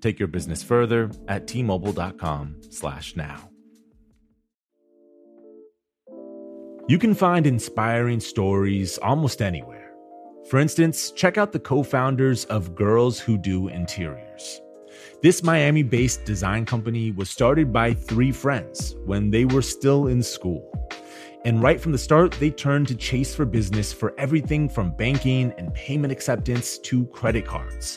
Take your business further at t-mobile.com/now. You can find inspiring stories almost anywhere. For instance, check out the co-founders of Girls Who Do Interiors. This Miami based design company was started by three friends when they were still in school. And right from the start, they turned to Chase for Business for everything from banking and payment acceptance to credit cards.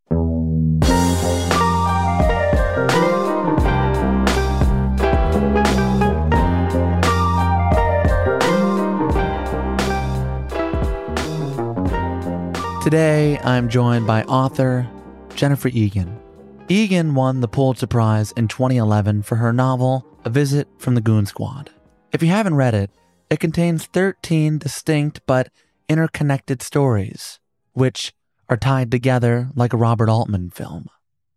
Today, I'm joined by author Jennifer Egan. Egan won the Pulitzer Prize in 2011 for her novel, A Visit from the Goon Squad. If you haven't read it, it contains 13 distinct but interconnected stories, which are tied together like a Robert Altman film.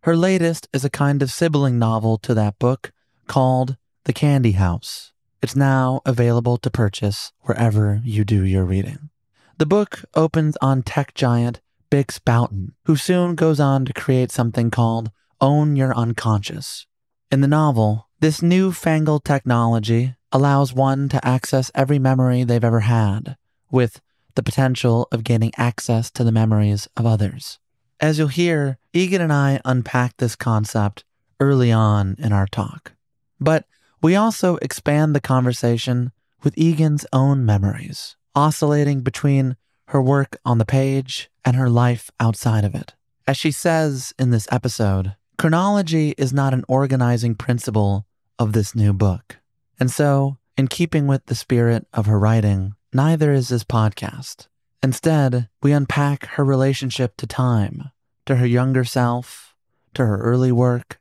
Her latest is a kind of sibling novel to that book called The Candy House. It's now available to purchase wherever you do your reading. The book opens on tech giant Bix Bouton, who soon goes on to create something called Own Your Unconscious. In the novel, this newfangled technology allows one to access every memory they've ever had, with the potential of gaining access to the memories of others. As you'll hear, Egan and I unpack this concept early on in our talk. But we also expand the conversation with Egan's own memories oscillating between her work on the page and her life outside of it. As she says in this episode, chronology is not an organizing principle of this new book. And so, in keeping with the spirit of her writing, neither is this podcast. Instead, we unpack her relationship to time, to her younger self, to her early work,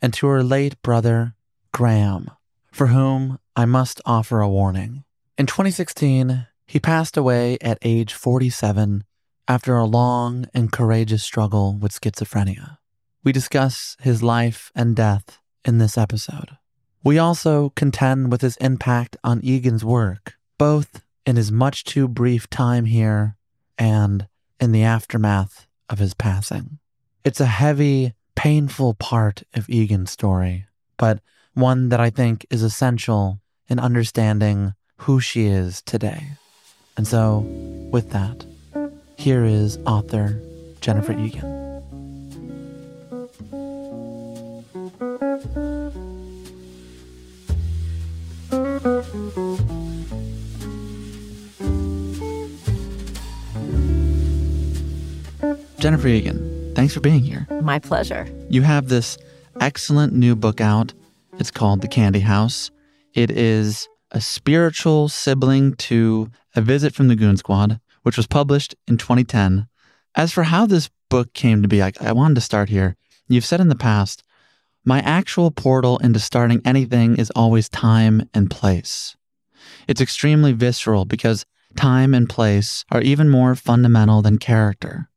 and to her late brother, Graham, for whom I must offer a warning. In 2016, he passed away at age 47 after a long and courageous struggle with schizophrenia. We discuss his life and death in this episode. We also contend with his impact on Egan's work, both in his much too brief time here and in the aftermath of his passing. It's a heavy, painful part of Egan's story, but one that I think is essential in understanding who she is today. And so, with that, here is author Jennifer Egan. Jennifer Egan, thanks for being here. My pleasure. You have this excellent new book out. It's called The Candy House. It is a spiritual sibling to A Visit from the Goon Squad, which was published in 2010. As for how this book came to be, I, I wanted to start here. You've said in the past, my actual portal into starting anything is always time and place. It's extremely visceral because time and place are even more fundamental than character.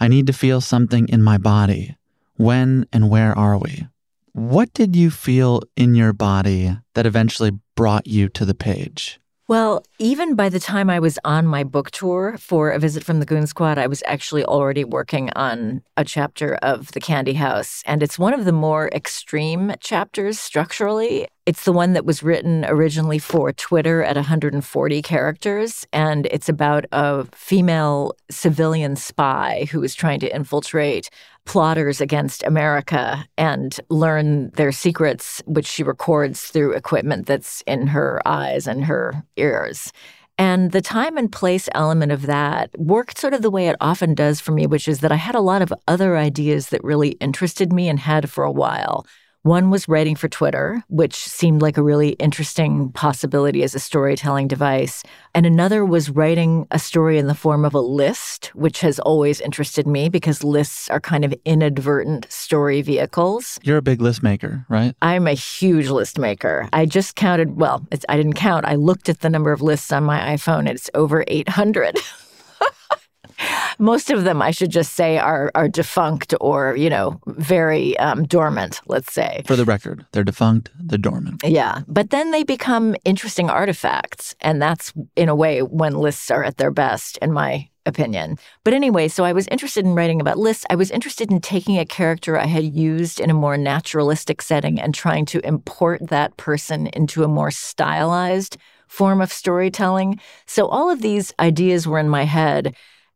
I need to feel something in my body. When and where are we? What did you feel in your body that eventually brought you to the page? Well, even by the time I was on my book tour for A Visit from the Goon Squad, I was actually already working on a chapter of The Candy House. And it's one of the more extreme chapters structurally. It's the one that was written originally for Twitter at 140 characters. And it's about a female civilian spy who is trying to infiltrate plotters against America and learn their secrets, which she records through equipment that's in her eyes and her ears. And the time and place element of that worked sort of the way it often does for me, which is that I had a lot of other ideas that really interested me and had for a while. One was writing for Twitter, which seemed like a really interesting possibility as a storytelling device. And another was writing a story in the form of a list, which has always interested me because lists are kind of inadvertent story vehicles. You're a big list maker, right? I'm a huge list maker. I just counted, well, I didn't count. I looked at the number of lists on my iPhone, it's over 800. most of them, I should just say, are are defunct or you know very um, dormant. Let's say. For the record, they're defunct. They're dormant. Yeah, but then they become interesting artifacts, and that's in a way when lists are at their best, in my opinion. But anyway, so I was interested in writing about lists. I was interested in taking a character I had used in a more naturalistic setting and trying to import that person into a more stylized form of storytelling. So all of these ideas were in my head.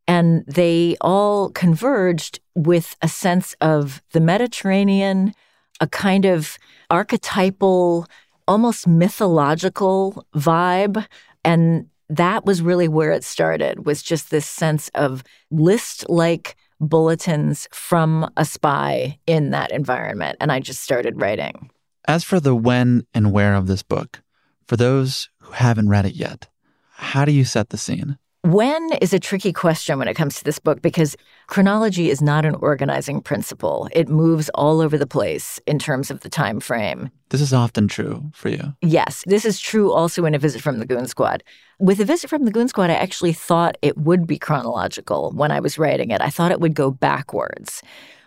And they all converged with a sense of the Mediterranean, a kind of archetypal, almost mythological vibe. And that was really where it started, was just this sense of list like bulletins from a spy in that environment. And I just started writing. As for the when and where of this book, for those who haven't read it yet, how do you set the scene? When is a tricky question when it comes to this book because chronology is not an organizing principle. It moves all over the place in terms of the time frame. This is often true for you. Yes, this is true also in A Visit from the Goon Squad. With A Visit from the Goon Squad, I actually thought it would be chronological when I was writing it. I thought it would go backwards.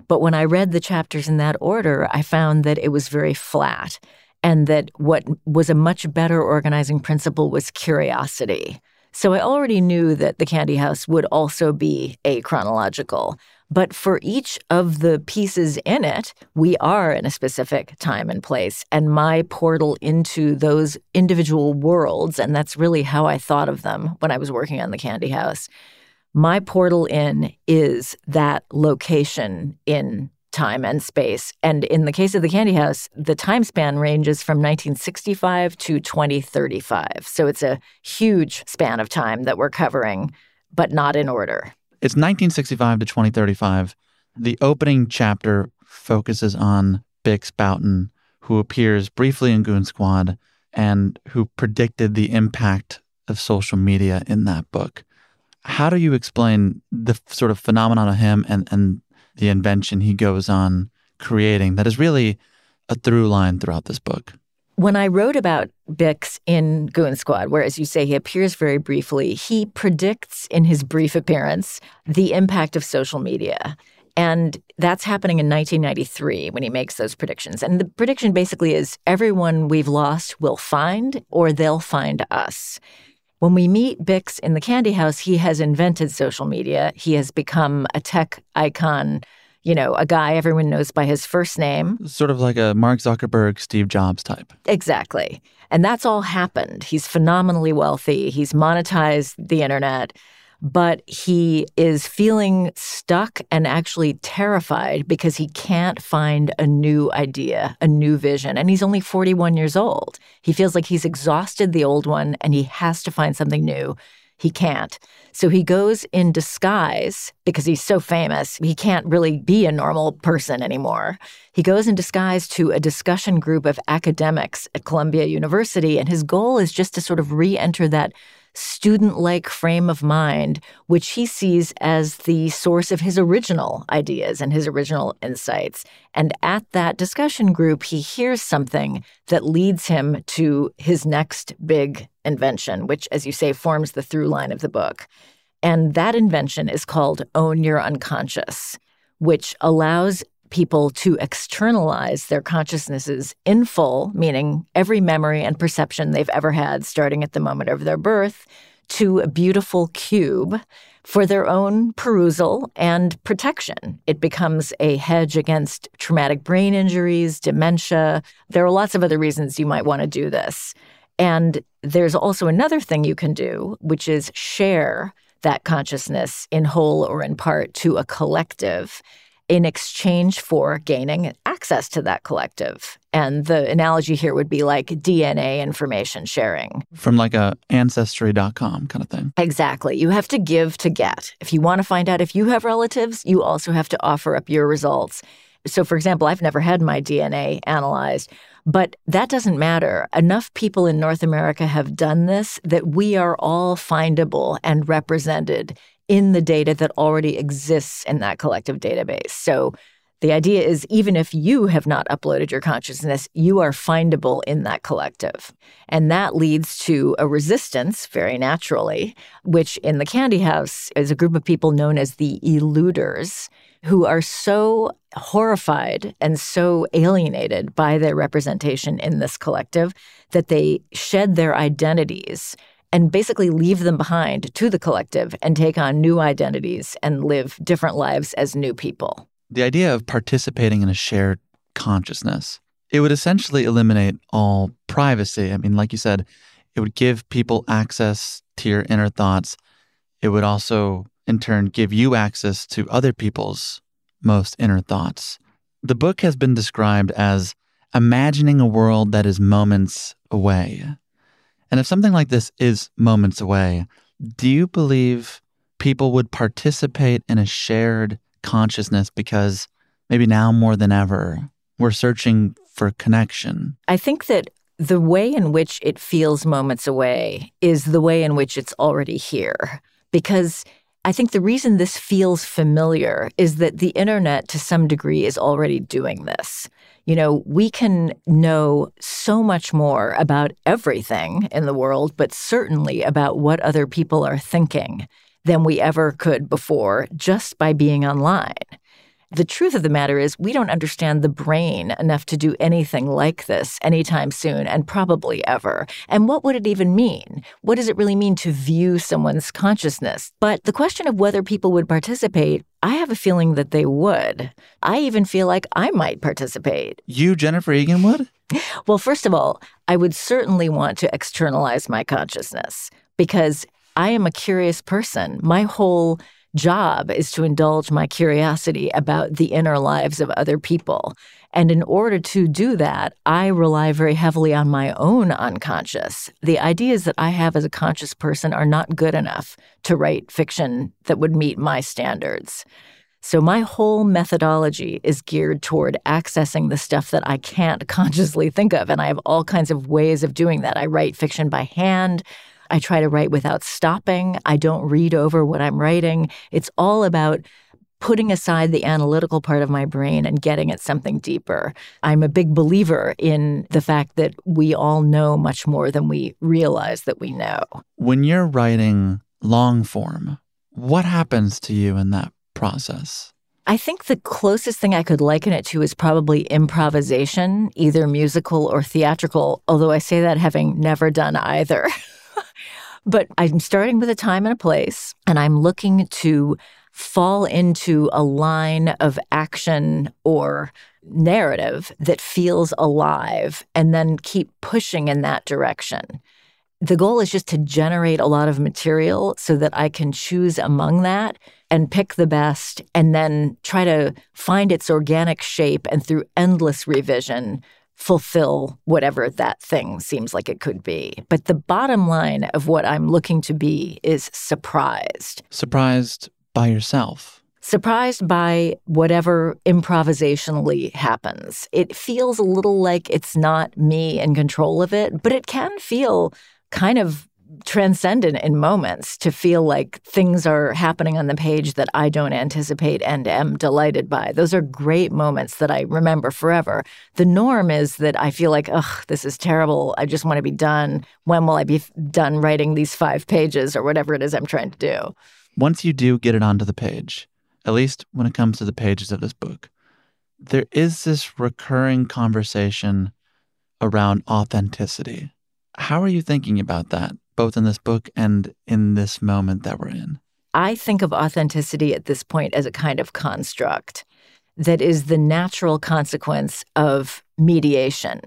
But when I read the chapters in that order, I found that it was very flat and that what was a much better organizing principle was curiosity. So I already knew that the Candy House would also be a chronological. But for each of the pieces in it, we are in a specific time and place. And my portal into those individual worlds, and that's really how I thought of them when I was working on the Candy House. My portal in is that location in time and space. And in the case of the Candy House, the time span ranges from 1965 to 2035. So it's a huge span of time that we're covering, but not in order. It's 1965 to 2035. The opening chapter focuses on Bix Bouton, who appears briefly in Goon Squad and who predicted the impact of social media in that book. How do you explain the sort of phenomenon of him and, and the invention he goes on creating that is really a through line throughout this book. When I wrote about Bix in Goon Squad, where, as you say, he appears very briefly, he predicts in his brief appearance the impact of social media. And that's happening in 1993 when he makes those predictions. And the prediction basically is everyone we've lost will find or they'll find us. When we meet Bix in the Candy House, he has invented social media. He has become a tech icon, you know, a guy everyone knows by his first name. Sort of like a Mark Zuckerberg, Steve Jobs type. Exactly. And that's all happened. He's phenomenally wealthy. He's monetized the internet but he is feeling stuck and actually terrified because he can't find a new idea, a new vision. And he's only 41 years old. He feels like he's exhausted the old one and he has to find something new. he can't. So he goes in disguise because he's so famous. He can't really be a normal person anymore. He goes in disguise to a discussion group of academics at Columbia University, and his goal is just to sort of re enter that student like frame of mind, which he sees as the source of his original ideas and his original insights. And at that discussion group, he hears something that leads him to his next big invention, which, as you say, forms the through line of the book. And that invention is called Own Your Unconscious, which allows people to externalize their consciousnesses in full, meaning every memory and perception they've ever had starting at the moment of their birth, to a beautiful cube for their own perusal and protection. It becomes a hedge against traumatic brain injuries, dementia. There are lots of other reasons you might want to do this. And there's also another thing you can do, which is share that consciousness in whole or in part to a collective in exchange for gaining access to that collective. And the analogy here would be like DNA information sharing. From like a ancestry.com kind of thing. Exactly. You have to give to get. If you want to find out if you have relatives, you also have to offer up your results. So, for example, I've never had my DNA analyzed, but that doesn't matter. Enough people in North America have done this that we are all findable and represented in the data that already exists in that collective database. So the idea is even if you have not uploaded your consciousness, you are findable in that collective. And that leads to a resistance, very naturally, which in the Candy House is a group of people known as the eluders who are so horrified and so alienated by their representation in this collective that they shed their identities and basically leave them behind to the collective and take on new identities and live different lives as new people. The idea of participating in a shared consciousness, it would essentially eliminate all privacy. I mean, like you said, it would give people access to your inner thoughts. It would also, in turn, give you access to other people's most inner thoughts. The book has been described as imagining a world that is moments away. And if something like this is moments away, do you believe people would participate in a shared consciousness because maybe now more than ever, we're searching for connection? I think that the way in which it feels moments away is the way in which it's already here. Because I think the reason this feels familiar is that the internet, to some degree, is already doing this you know, we can know so much more about everything in the world, but certainly about what other people are thinking than we ever could before just by being online. The truth of the matter is, we don't understand the brain enough to do anything like this anytime soon, and probably ever. And what would it even mean? What does it really mean to view someone's consciousness? But the question of whether people would participate, I have a feeling that they would. I even feel like I might participate. You, Jennifer Egan, would? Well, first of all, I would certainly want to externalize my consciousness because I am a curious person. My whole job is to indulge my curiosity about the inner lives of other people. And in order to do that, I rely very heavily on my own unconscious. The ideas that I have as a conscious person are not good enough to write fiction that would meet my standards. So, my whole methodology is geared toward accessing the stuff that I can't consciously think of. And I have all kinds of ways of doing that. I write fiction by hand. I try to write without stopping. I don't read over what I'm writing. It's all about putting aside the analytical part of my brain and getting at something deeper. I'm a big believer in the fact that we all know much more than we realize that we know. When you're writing long form, what happens to you in that process? I think the closest thing I could liken it to is probably improvisation, either musical or theatrical, although I say that having never done either. But I'm starting with a time and a place, and I'm looking to fall into a line of action or narrative that feels alive and then keep pushing in that direction. The goal is just to generate a lot of material so that I can choose among that and pick the best and then try to find its organic shape and through endless revision fulfill whatever that thing seems like it could be. But the bottom line of what I'm looking to be is surprised. Surprised by yourself. Surprised by whatever improvisationally happens. It feels a little like it's not me in control of it, but it can feel kind of transcendent in moments to feel like things are happening on the page that I don't anticipate and am delighted by. Those are great moments that I remember forever. The norm is that I feel like, ugh, this is terrible. I just want to be done. When will I be done writing these five pages or whatever it is I'm trying to do? Once you do get it onto the page, at least when it comes to the pages of this book, there is this recurring conversation around authenticity. How are you thinking about that? Both in this book and in this moment that we're in? I think of authenticity at this point as a kind of construct that is the natural consequence of mediation.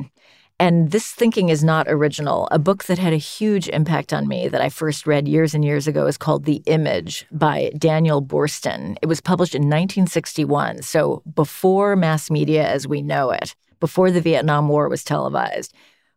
And this thinking is not original. A book that had a huge impact on me that I first read years and years ago is called The Image by Daniel Boorstin. It was published in 1961, so before mass media as we know it, before the Vietnam War was televised.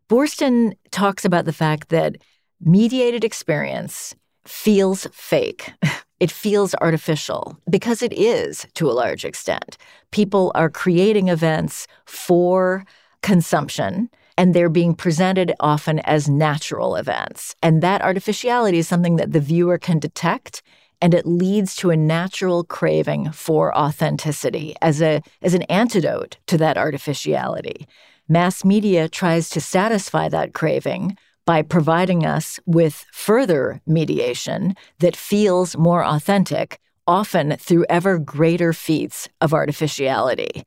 Boorstin talks about the fact that mediated experience feels fake. It feels artificial because it is to a large extent. People are creating events for consumption and they're being presented often as natural events. And that artificiality is something that the viewer can detect and it leads to a natural craving for authenticity as a as an antidote to that artificiality. Mass media tries to satisfy that craving by providing us with further mediation that feels more authentic, often through ever greater feats of artificiality.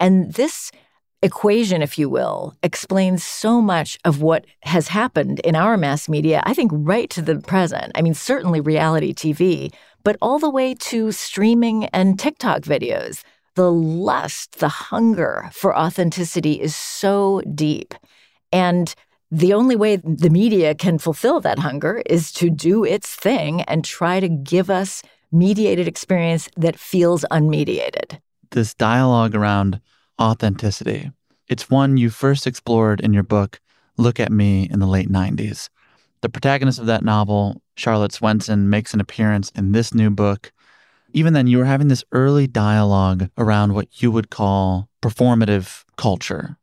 And this equation, if you will, explains so much of what has happened in our mass media, I think, right to the present. I mean, certainly reality TV, but all the way to streaming and TikTok videos. The lust, the hunger for authenticity is so deep. And the only way the media can fulfill that hunger is to do its thing and try to give us mediated experience that feels unmediated. This dialogue around authenticity, it's one you first explored in your book, Look at Me, in the late 90s. The protagonist of that novel, Charlotte Swenson, makes an appearance in this new book. Even then, you were having this early dialogue around what you would call performative culture.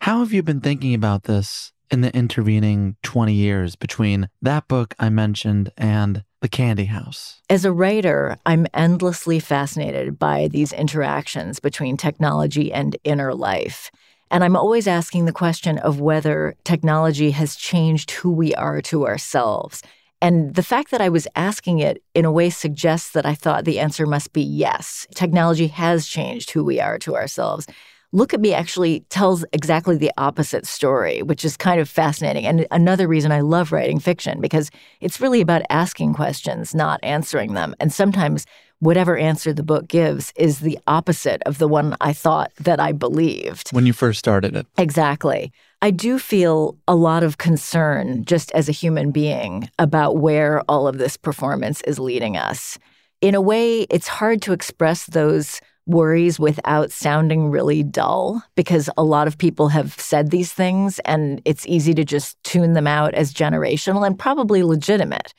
How have you been thinking about this in the intervening 20 years between that book I mentioned and The Candy House? As a writer, I'm endlessly fascinated by these interactions between technology and inner life. And I'm always asking the question of whether technology has changed who we are to ourselves. And the fact that I was asking it in a way suggests that I thought the answer must be yes. Technology has changed who we are to ourselves. Look at Me actually tells exactly the opposite story, which is kind of fascinating. And another reason I love writing fiction, because it's really about asking questions, not answering them. And sometimes whatever answer the book gives is the opposite of the one I thought that I believed. When you first started it. Exactly. I do feel a lot of concern just as a human being about where all of this performance is leading us. In a way, it's hard to express those worries without sounding really dull because a lot of people have said these things and it's easy to just tune them out as generational and probably legitimate.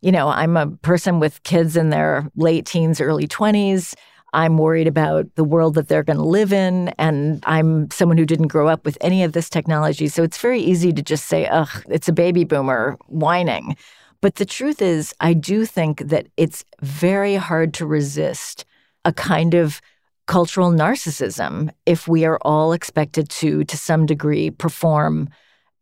You know, I'm a person with kids in their late teens, early 20s. I'm worried about the world that they're going to live in. And I'm someone who didn't grow up with any of this technology. So it's very easy to just say, ugh, it's a baby boomer whining. But the truth is, I do think that it's very hard to resist a kind of cultural narcissism if we are all expected to, to some degree, perform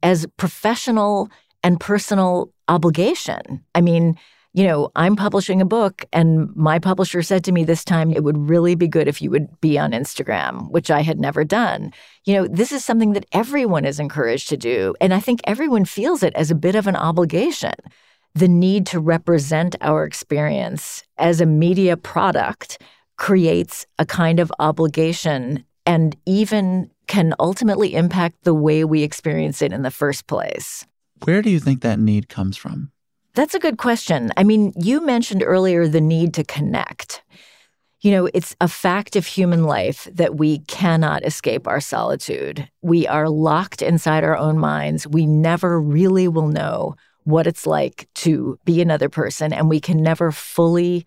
as professional and personal obligation. I mean, you know, I'm publishing a book, and my publisher said to me this time, it would really be good if you would be on Instagram, which I had never done. You know, this is something that everyone is encouraged to do. And I think everyone feels it as a bit of an obligation. The need to represent our experience as a media product creates a kind of obligation and even can ultimately impact the way we experience it in the first place. Where do you think that need comes from? That's a good question. I mean, you mentioned earlier the need to connect. You know, it's a fact of human life that we cannot escape our solitude. We are locked inside our own minds. We never really will know what it's like to be another person, and we can never fully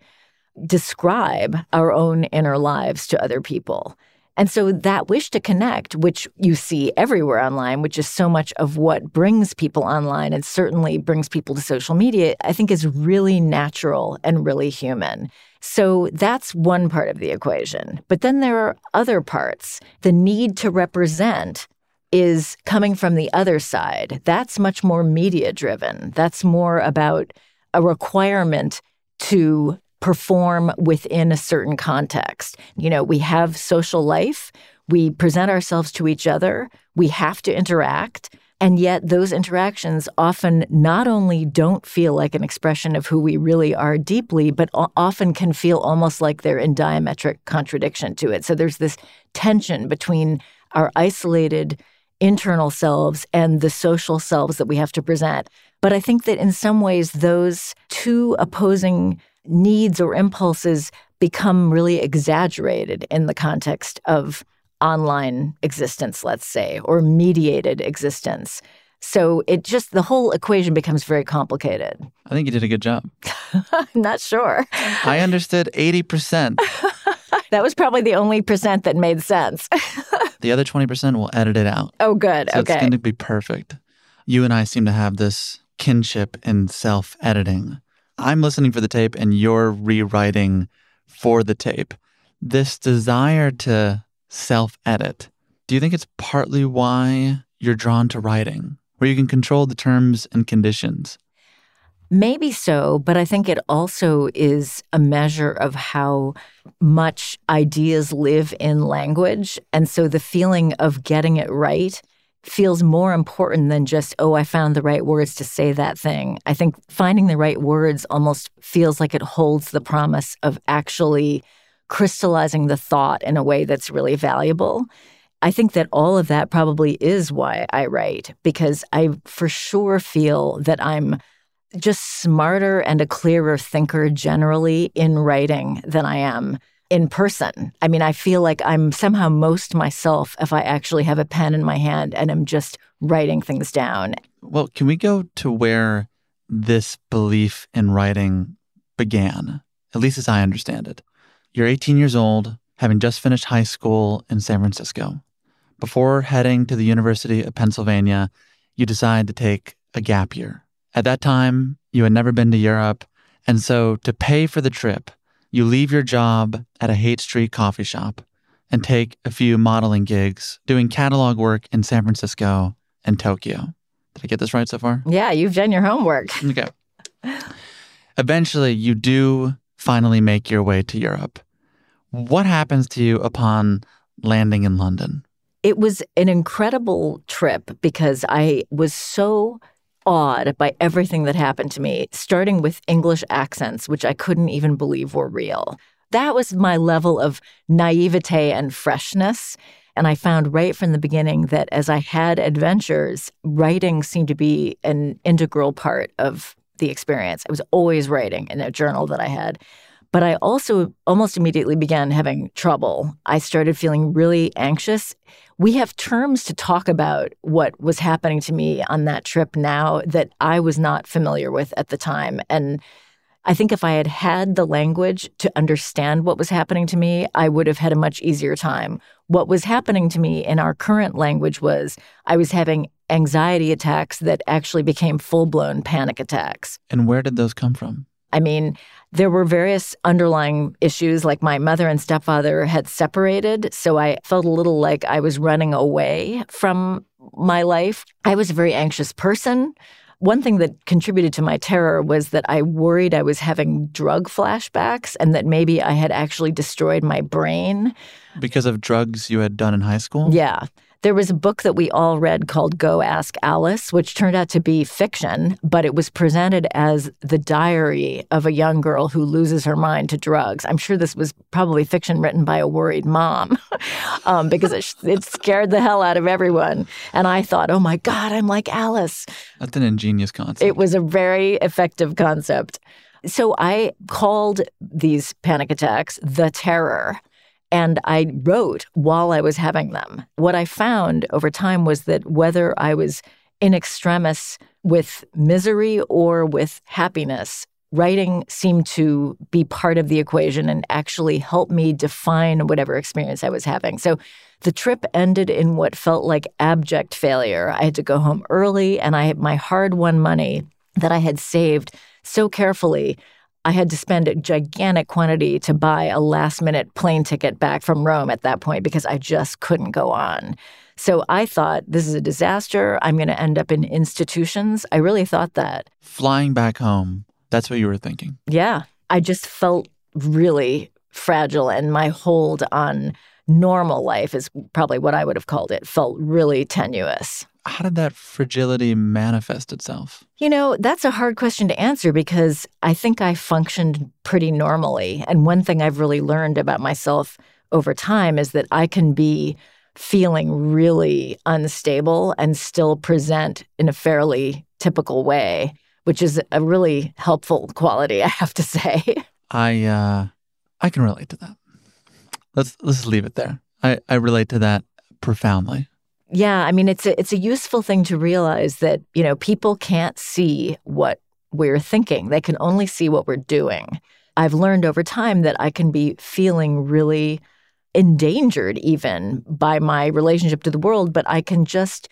describe our own inner lives to other people. And so that wish to connect, which you see everywhere online, which is so much of what brings people online and certainly brings people to social media, I think is really natural and really human. So that's one part of the equation. But then there are other parts. The need to represent is coming from the other side. That's much more media driven. That's more about a requirement to perform within a certain context. You know, we have social life, we present ourselves to each other, we have to interact. And yet, those interactions often not only don't feel like an expression of who we really are deeply, but often can feel almost like they're in diametric contradiction to it. So there's this tension between our isolated internal selves and the social selves that we have to present. But I think that in some ways, those two opposing needs or impulses become really exaggerated in the context of online existence, let's say, or mediated existence. So it just, the whole equation becomes very complicated. I think you did a good job. I'm not sure. I understood 80%. that was probably the only percent that made sense. the other 20% will edit it out. Oh, good. So okay. It's going to be perfect. You and I seem to have this kinship in self editing. I'm listening for the tape and you're rewriting for the tape. This desire to self edit, do you think it's partly why you're drawn to writing, where you can control the terms and conditions? Maybe so, but I think it also is a measure of how much ideas live in language. And so the feeling of getting it right feels more important than just, oh, I found the right words to say that thing. I think finding the right words almost feels like it holds the promise of actually crystallizing the thought in a way that's really valuable. I think that all of that probably is why I write, because I for sure feel that I'm just smarter and a clearer thinker generally in writing than I am in person. I mean, I feel like I'm somehow most myself if I actually have a pen in my hand and I'm just writing things down. Well, can we go to where this belief in writing began, at least as I understand it? You're 18 years old, having just finished high school in San Francisco. Before heading to the University of Pennsylvania, you decide to take a gap year. At that time, you had never been to Europe. And so, to pay for the trip, you leave your job at a Haight Street coffee shop and take a few modeling gigs doing catalog work in San Francisco and Tokyo. Did I get this right so far? Yeah, you've done your homework. Okay. Eventually, you do finally make your way to Europe. What happens to you upon landing in London? It was an incredible trip because I was so awed by everything that happened to me, starting with English accents, which I couldn't even believe were real. That was my level of naivete and freshness. And I found right from the beginning that as I had adventures, writing seemed to be an integral part of the experience. I was always writing in a journal that I had. But I also almost immediately began having trouble. I started feeling really anxious. We have terms to talk about what was happening to me on that trip now that I was not familiar with at the time. And I think if I had had the language to understand what was happening to me, I would have had a much easier time. What was happening to me in our current language was I was having anxiety attacks that actually became full blown panic attacks. And where did those come from? I mean, there were various underlying issues, like my mother and stepfather had separated. So I felt a little like I was running away from my life. I was a very anxious person. One thing that contributed to my terror was that I worried I was having drug flashbacks and that maybe I had actually destroyed my brain. Because of drugs you had done in high school? Yeah. There was a book that we all read called Go Ask Alice, which turned out to be fiction, but it was presented as the diary of a young girl who loses her mind to drugs. I'm sure this was probably fiction written by a worried mom um, because it, it scared the hell out of everyone. And I thought, oh my God, I'm like Alice. That's an ingenious concept. It was a very effective concept. So I called these panic attacks the terror. And I wrote while I was having them. What I found over time was that whether I was in extremis with misery or with happiness, writing seemed to be part of the equation and actually help me define whatever experience I was having. So the trip ended in what felt like abject failure. I had to go home early, and I my hard won money that I had saved so carefully. I had to spend a gigantic quantity to buy a last minute plane ticket back from Rome at that point because I just couldn't go on. So I thought, this is a disaster. I'm going to end up in institutions. I really thought that. Flying back home, that's what you were thinking. Yeah. I just felt really fragile, and my hold on normal life is probably what I would have called it, felt really tenuous. How did that fragility manifest itself? You know, that's a hard question to answer because I think I functioned pretty normally. And one thing I've really learned about myself over time is that I can be feeling really unstable and still present in a fairly typical way, which is a really helpful quality, I have to say. I uh I can relate to that. Let's let's leave it there. I, I relate to that profoundly. Yeah, I mean it's a it's a useful thing to realize that, you know, people can't see what we're thinking. They can only see what we're doing. I've learned over time that I can be feeling really endangered even by my relationship to the world, but I can just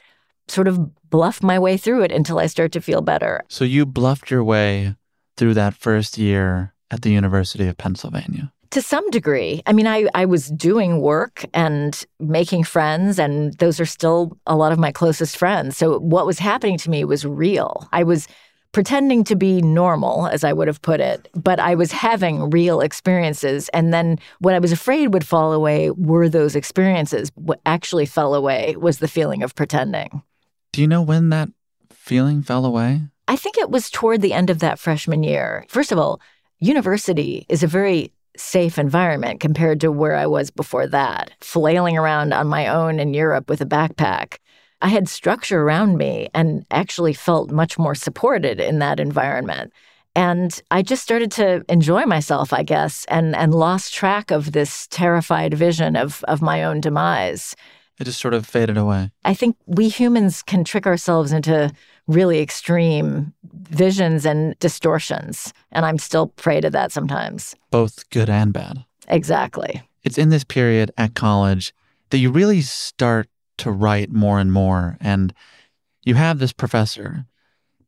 sort of bluff my way through it until I start to feel better. So you bluffed your way through that first year at the University of Pennsylvania. To some degree. I mean, I, I was doing work and making friends, and those are still a lot of my closest friends. So, what was happening to me was real. I was pretending to be normal, as I would have put it, but I was having real experiences. And then what I was afraid would fall away were those experiences. What actually fell away was the feeling of pretending. Do you know when that feeling fell away? I think it was toward the end of that freshman year. First of all, university is a very safe environment compared to where I was before that, flailing around on my own in Europe with a backpack. I had structure around me and actually felt much more supported in that environment. And I just started to enjoy myself, I guess, and, and lost track of this terrified vision of, of my own demise. It just sort of faded away. I think we humans can trick ourselves into really extreme visions and distortions. And I'm still prey to that sometimes. Both good and bad. Exactly. It's in this period at college that you really start to write more and more. And you have this professor,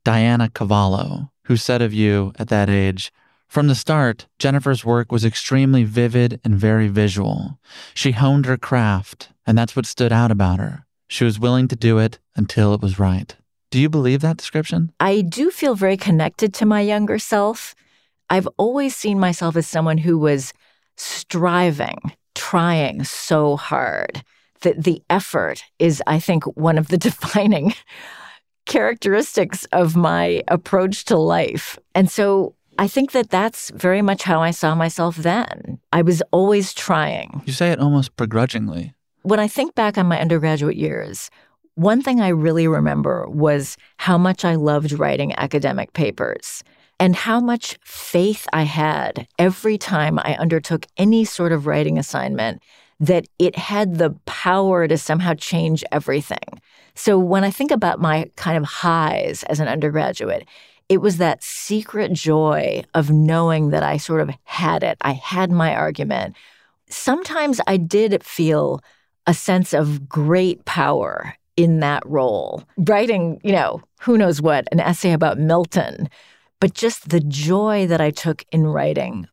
Diana Cavallo, who said of you at that age, from the start, Jennifer's work was extremely vivid and very visual. She honed her craft, and that's what stood out about her. She was willing to do it until it was right. Do you believe that description? I do feel very connected to my younger self. I've always seen myself as someone who was striving, trying so hard the, the effort is, I think, one of the defining characteristics of my approach to life. And so I think that that's very much how I saw myself then. I was always trying. You say it almost begrudgingly. When I think back on my undergraduate years, one thing I really remember was how much I loved writing academic papers and how much faith I had every time I undertook any sort of writing assignment that it had the power to somehow change everything. So when I think about my kind of highs as an undergraduate, it was that secret joy of knowing that I sort of had it. I had my argument. Sometimes I did feel a sense of great power in that role. Writing, you know, who knows what, an essay about Milton, but just the joy that I took in writing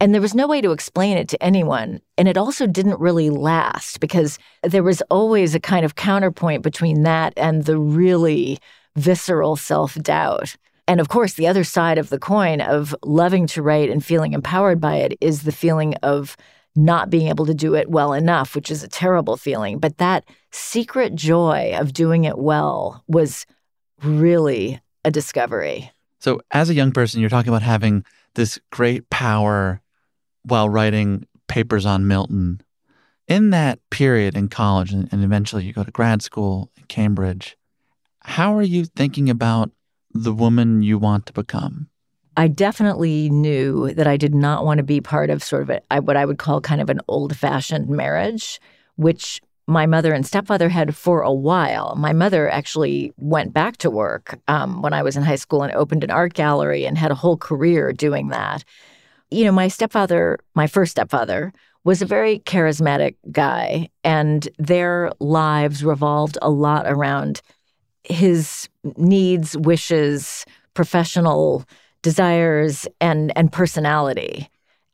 and there was no way to explain it to anyone. And it also didn't really last because there was always a kind of counterpoint between that and the really visceral self doubt. And of course, the other side of the coin of loving to write and feeling empowered by it is the feeling of not being able to do it well enough, which is a terrible feeling. But that secret joy of doing it well was really a discovery. So, as a young person, you're talking about having this great power while writing papers on Milton. In that period in college, and, and eventually you go to grad school in Cambridge, how are you thinking about the woman you want to become? I definitely knew that I did not want to be part of sort of a, what I would call kind of an old fashioned marriage, which my mother and stepfather had for a while. My mother actually went back to work um, when I was in high school and opened an art gallery and had a whole career doing that. You know, my stepfather, my first stepfather, was a very charismatic guy, and their lives revolved a lot around his needs, wishes, professional desires, and and personality.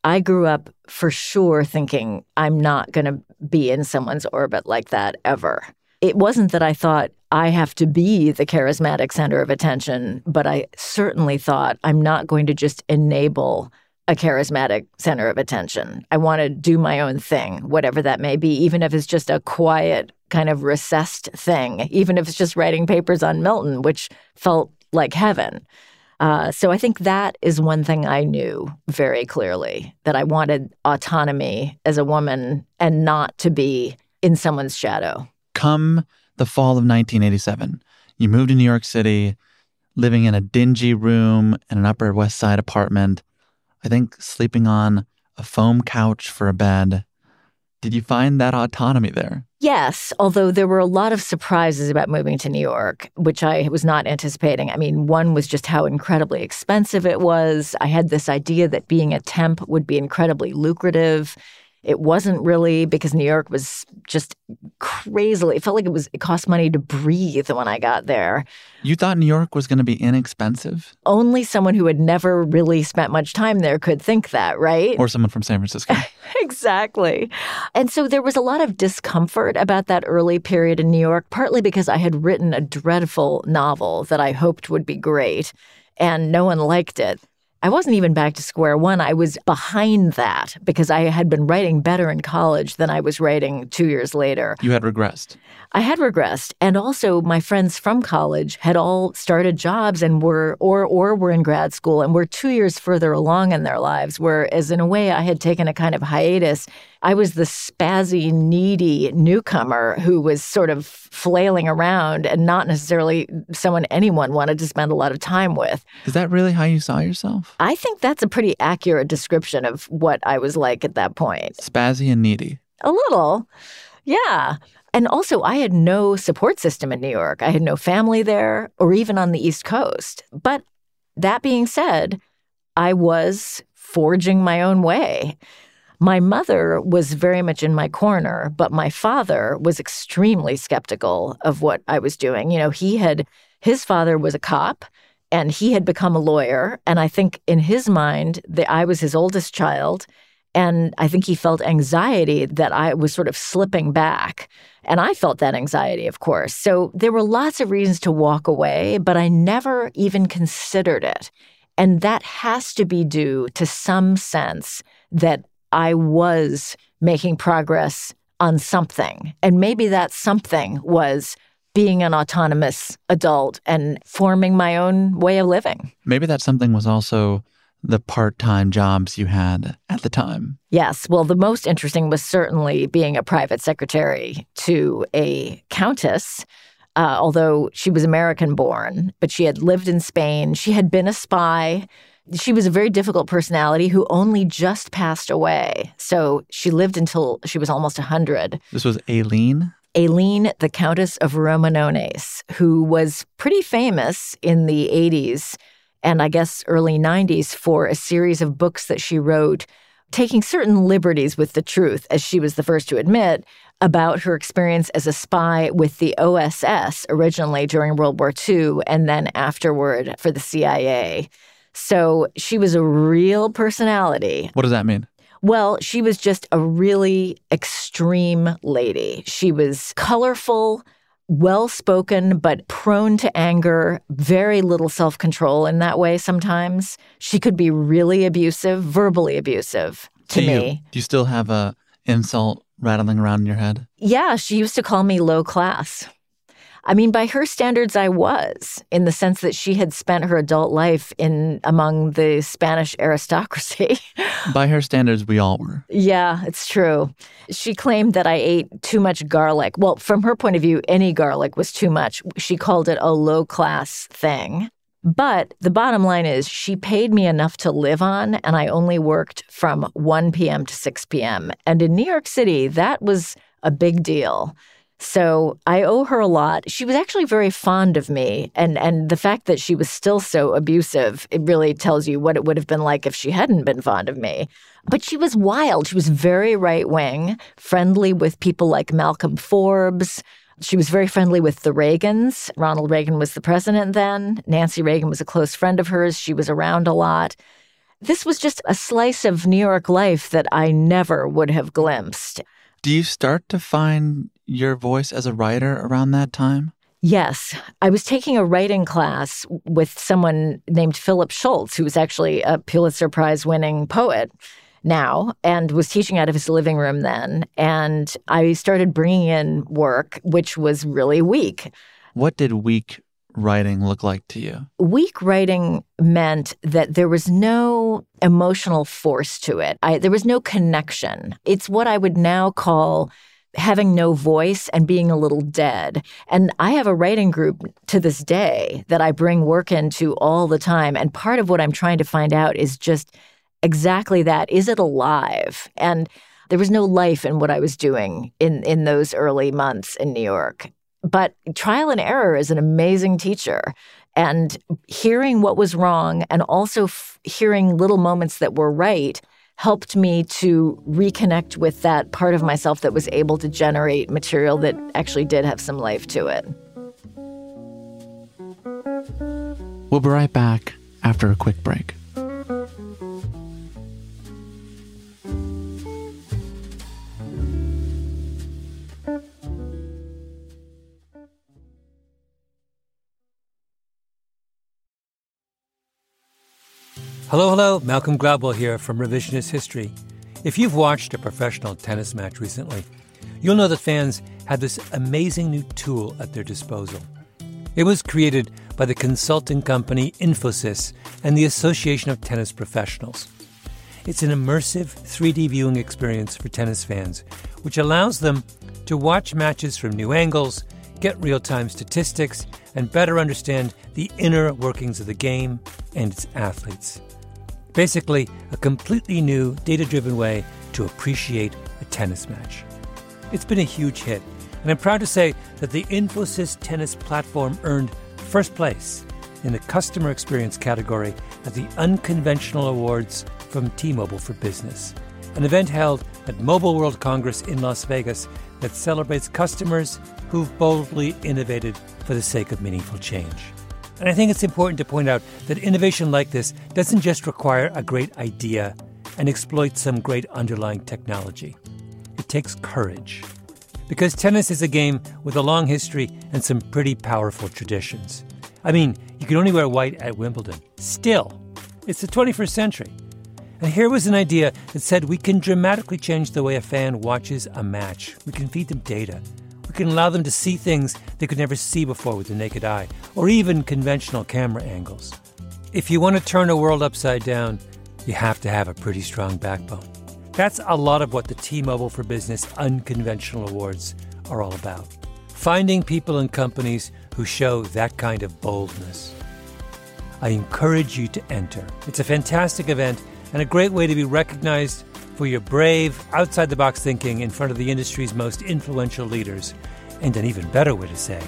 I grew up for sure thinking I'm not going to be in someone's orbit like that ever. It wasn't that I thought I have to be the charismatic center of attention, but I certainly thought I'm not going to just enable a charismatic center of attention. I want to do my own thing, whatever that may be, even if it's just a quiet, kind of recessed thing, even if it's just writing papers on Milton, which felt like heaven. Uh, so I think that is one thing I knew very clearly that I wanted autonomy as a woman and not to be in someone's shadow. Come the fall of 1987, you moved to New York City, living in a dingy room in an Upper West Side apartment. I think sleeping on a foam couch for a bed. Did you find that autonomy there? Yes, although there were a lot of surprises about moving to New York, which I was not anticipating. I mean, one was just how incredibly expensive it was. I had this idea that being a temp would be incredibly lucrative. It wasn't really because New York was just crazily. It felt like it was it cost money to breathe when I got there. You thought New York was going to be inexpensive? Only someone who had never really spent much time there could think that, right? Or someone from San Francisco. exactly. And so there was a lot of discomfort about that early period in New York, partly because I had written a dreadful novel that I hoped would be great and no one liked it. I wasn't even back to square one. I was behind that because I had been writing better in college than I was writing two years later. You had regressed. I had regressed. And also my friends from college had all started jobs and were or or were in grad school and were two years further along in their lives. Whereas in a way I had taken a kind of hiatus I was the spazzy, needy newcomer who was sort of flailing around and not necessarily someone anyone wanted to spend a lot of time with. Is that really how you saw yourself? I think that's a pretty accurate description of what I was like at that point. Spazzy and needy. A little. Yeah. And also, I had no support system in New York. I had no family there or even on the East Coast. But that being said, I was forging my own way. My mother was very much in my corner, but my father was extremely skeptical of what I was doing. You know, he had, his father was a cop and he had become a lawyer. And I think in his mind, that I was his oldest child. And I think he felt anxiety that I was sort of slipping back. And I felt that anxiety, of course. So there were lots of reasons to walk away, but I never even considered it. And that has to be due to some sense that I was making progress on something. And maybe that something was being an autonomous adult and forming my own way of living. Maybe that something was also the part time jobs you had at the time. Yes. Well, the most interesting was certainly being a private secretary to a countess. Uh, although she was American born, but she had lived in Spain. She had been a spy she was a very difficult personality who only just passed away. So she lived until she was almost 100. This was Aileen? Aileen, the Countess of Romanones, who was pretty famous in the 80s and I guess early 90s for a series of books that she wrote, taking certain liberties with the truth, as she was the first to admit, about her experience as a spy with the OSS originally during World War II and then afterward for the CIA. So she was a real personality. What does that mean? Well, she was just a really extreme lady. She was colorful, well spoken, but prone to anger, very little self control in that way sometimes. She could be really abusive, verbally abusive to Do me. You, do you still have a insult rattling around in your head? Yeah, she used to call me low class. I mean, by her standards, I was, in the sense that she had spent her adult life in among the Spanish aristocracy. by her standards, we all were. Yeah, it's true. She claimed that I ate too much garlic. Well, from her point of view, any garlic was too much. She called it a low class thing. But the bottom line is, she paid me enough to live on, and I only worked from 1 p.m. to 6 p.m. And in New York City, that was a big deal. So I owe her a lot. She was actually very fond of me. And, and the fact that she was still so abusive, it really tells you what it would have been like if she hadn't been fond of me. But she was wild. She was very right wing, friendly with people like Malcolm Forbes. She was very friendly with the Reagans. Ronald Reagan was the president then. Nancy Reagan was a close friend of hers. She was around a lot. This was just a slice of New York life that I never would have glimpsed. Do you start to find your voice as a writer around that time? Yes. I was taking a writing class with someone named Philip Schultz, who was actually a Pulitzer Prize winning poet now and was teaching out of his living room then. And I started bringing in work, which was really weak. What did weak writing look like to you? Weak writing meant that there was no emotional force to it. I, there was no connection. It's what I would now call having no voice and being a little dead. And I have a writing group to this day that I bring work into all the time. And part of what I'm trying to find out is just exactly that. Is it alive? And there was no life in what I was doing in, in those early months in New York. But trial and error is an amazing teacher. And hearing what was wrong and also f- hearing little moments that were right helped me to reconnect with that part of myself that was able to generate material that actually did have some life to it. We'll be right back after a quick break. Hello, hello, Malcolm Gladwell here from Revisionist History. If you've watched a professional tennis match recently, you'll know that fans have this amazing new tool at their disposal. It was created by the consulting company Infosys and the Association of Tennis Professionals. It's an immersive 3D viewing experience for tennis fans, which allows them to watch matches from new angles, get real time statistics, and better understand the inner workings of the game and its athletes. Basically, a completely new, data driven way to appreciate a tennis match. It's been a huge hit, and I'm proud to say that the Infosys tennis platform earned first place in the customer experience category at the Unconventional Awards from T Mobile for Business, an event held at Mobile World Congress in Las Vegas that celebrates customers who've boldly innovated for the sake of meaningful change. And I think it's important to point out that innovation like this doesn't just require a great idea and exploit some great underlying technology. It takes courage. Because tennis is a game with a long history and some pretty powerful traditions. I mean, you can only wear white at Wimbledon. Still, it's the 21st century. And here was an idea that said we can dramatically change the way a fan watches a match. We can feed them data. We can allow them to see things they could never see before with the naked eye, or even conventional camera angles. If you want to turn a world upside down, you have to have a pretty strong backbone. That's a lot of what the T Mobile for Business Unconventional Awards are all about. Finding people and companies who show that kind of boldness. I encourage you to enter. It's a fantastic event and a great way to be recognized for your brave, outside the box thinking in front of the industry's most influential leaders, and an even better way to say,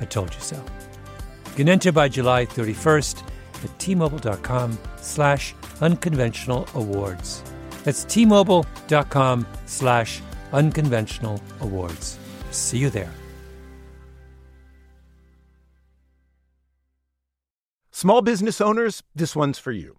I told you so. You can enter by July 31st at tmobile.com slash unconventional awards. That's tmobile.com slash unconventional awards. See you there. Small business owners, this one's for you.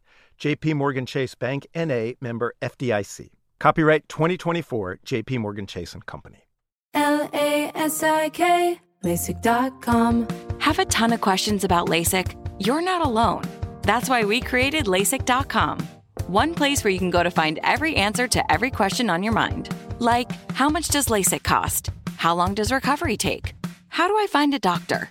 JP Morgan Chase Bank NA member FDIC. Copyright 2024 JP Morgan Chase and Company. L A S I K, LASIK.com. Have a ton of questions about LASIK? You're not alone. That's why we created LASIK.com. One place where you can go to find every answer to every question on your mind. Like, how much does LASIK cost? How long does recovery take? How do I find a doctor?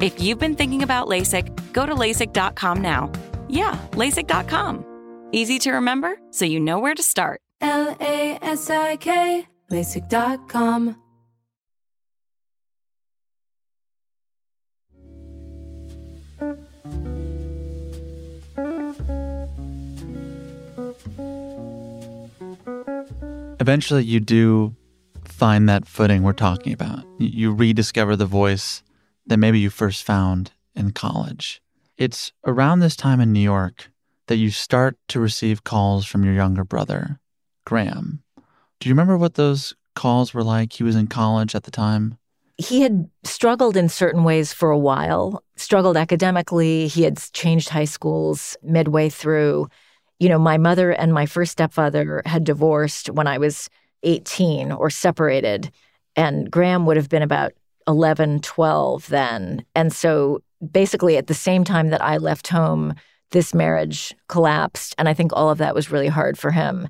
If you've been thinking about LASIK, go to LASIK.com now. Yeah, LASIK.com. Easy to remember, so you know where to start. L A S I K, LASIK.com. Eventually, you do find that footing we're talking about. You rediscover the voice that maybe you first found in college. It's around this time in New York that you start to receive calls from your younger brother, Graham. Do you remember what those calls were like? He was in college at the time. He had struggled in certain ways for a while, struggled academically. He had changed high schools midway through. You know, my mother and my first stepfather had divorced when I was 18 or separated, and Graham would have been about 11, 12 then. And so basically, at the same time that I left home, this marriage collapsed. And I think all of that was really hard for him.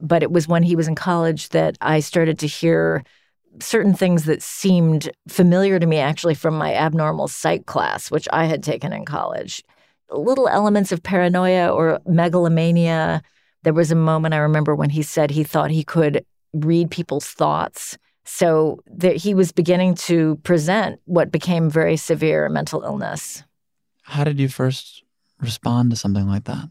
But it was when he was in college that I started to hear certain things that seemed familiar to me actually from my abnormal psych class, which I had taken in college. Little elements of paranoia or megalomania. There was a moment I remember when he said he thought he could read people's thoughts. So that he was beginning to present what became very severe mental illness. How did you first respond to something like that?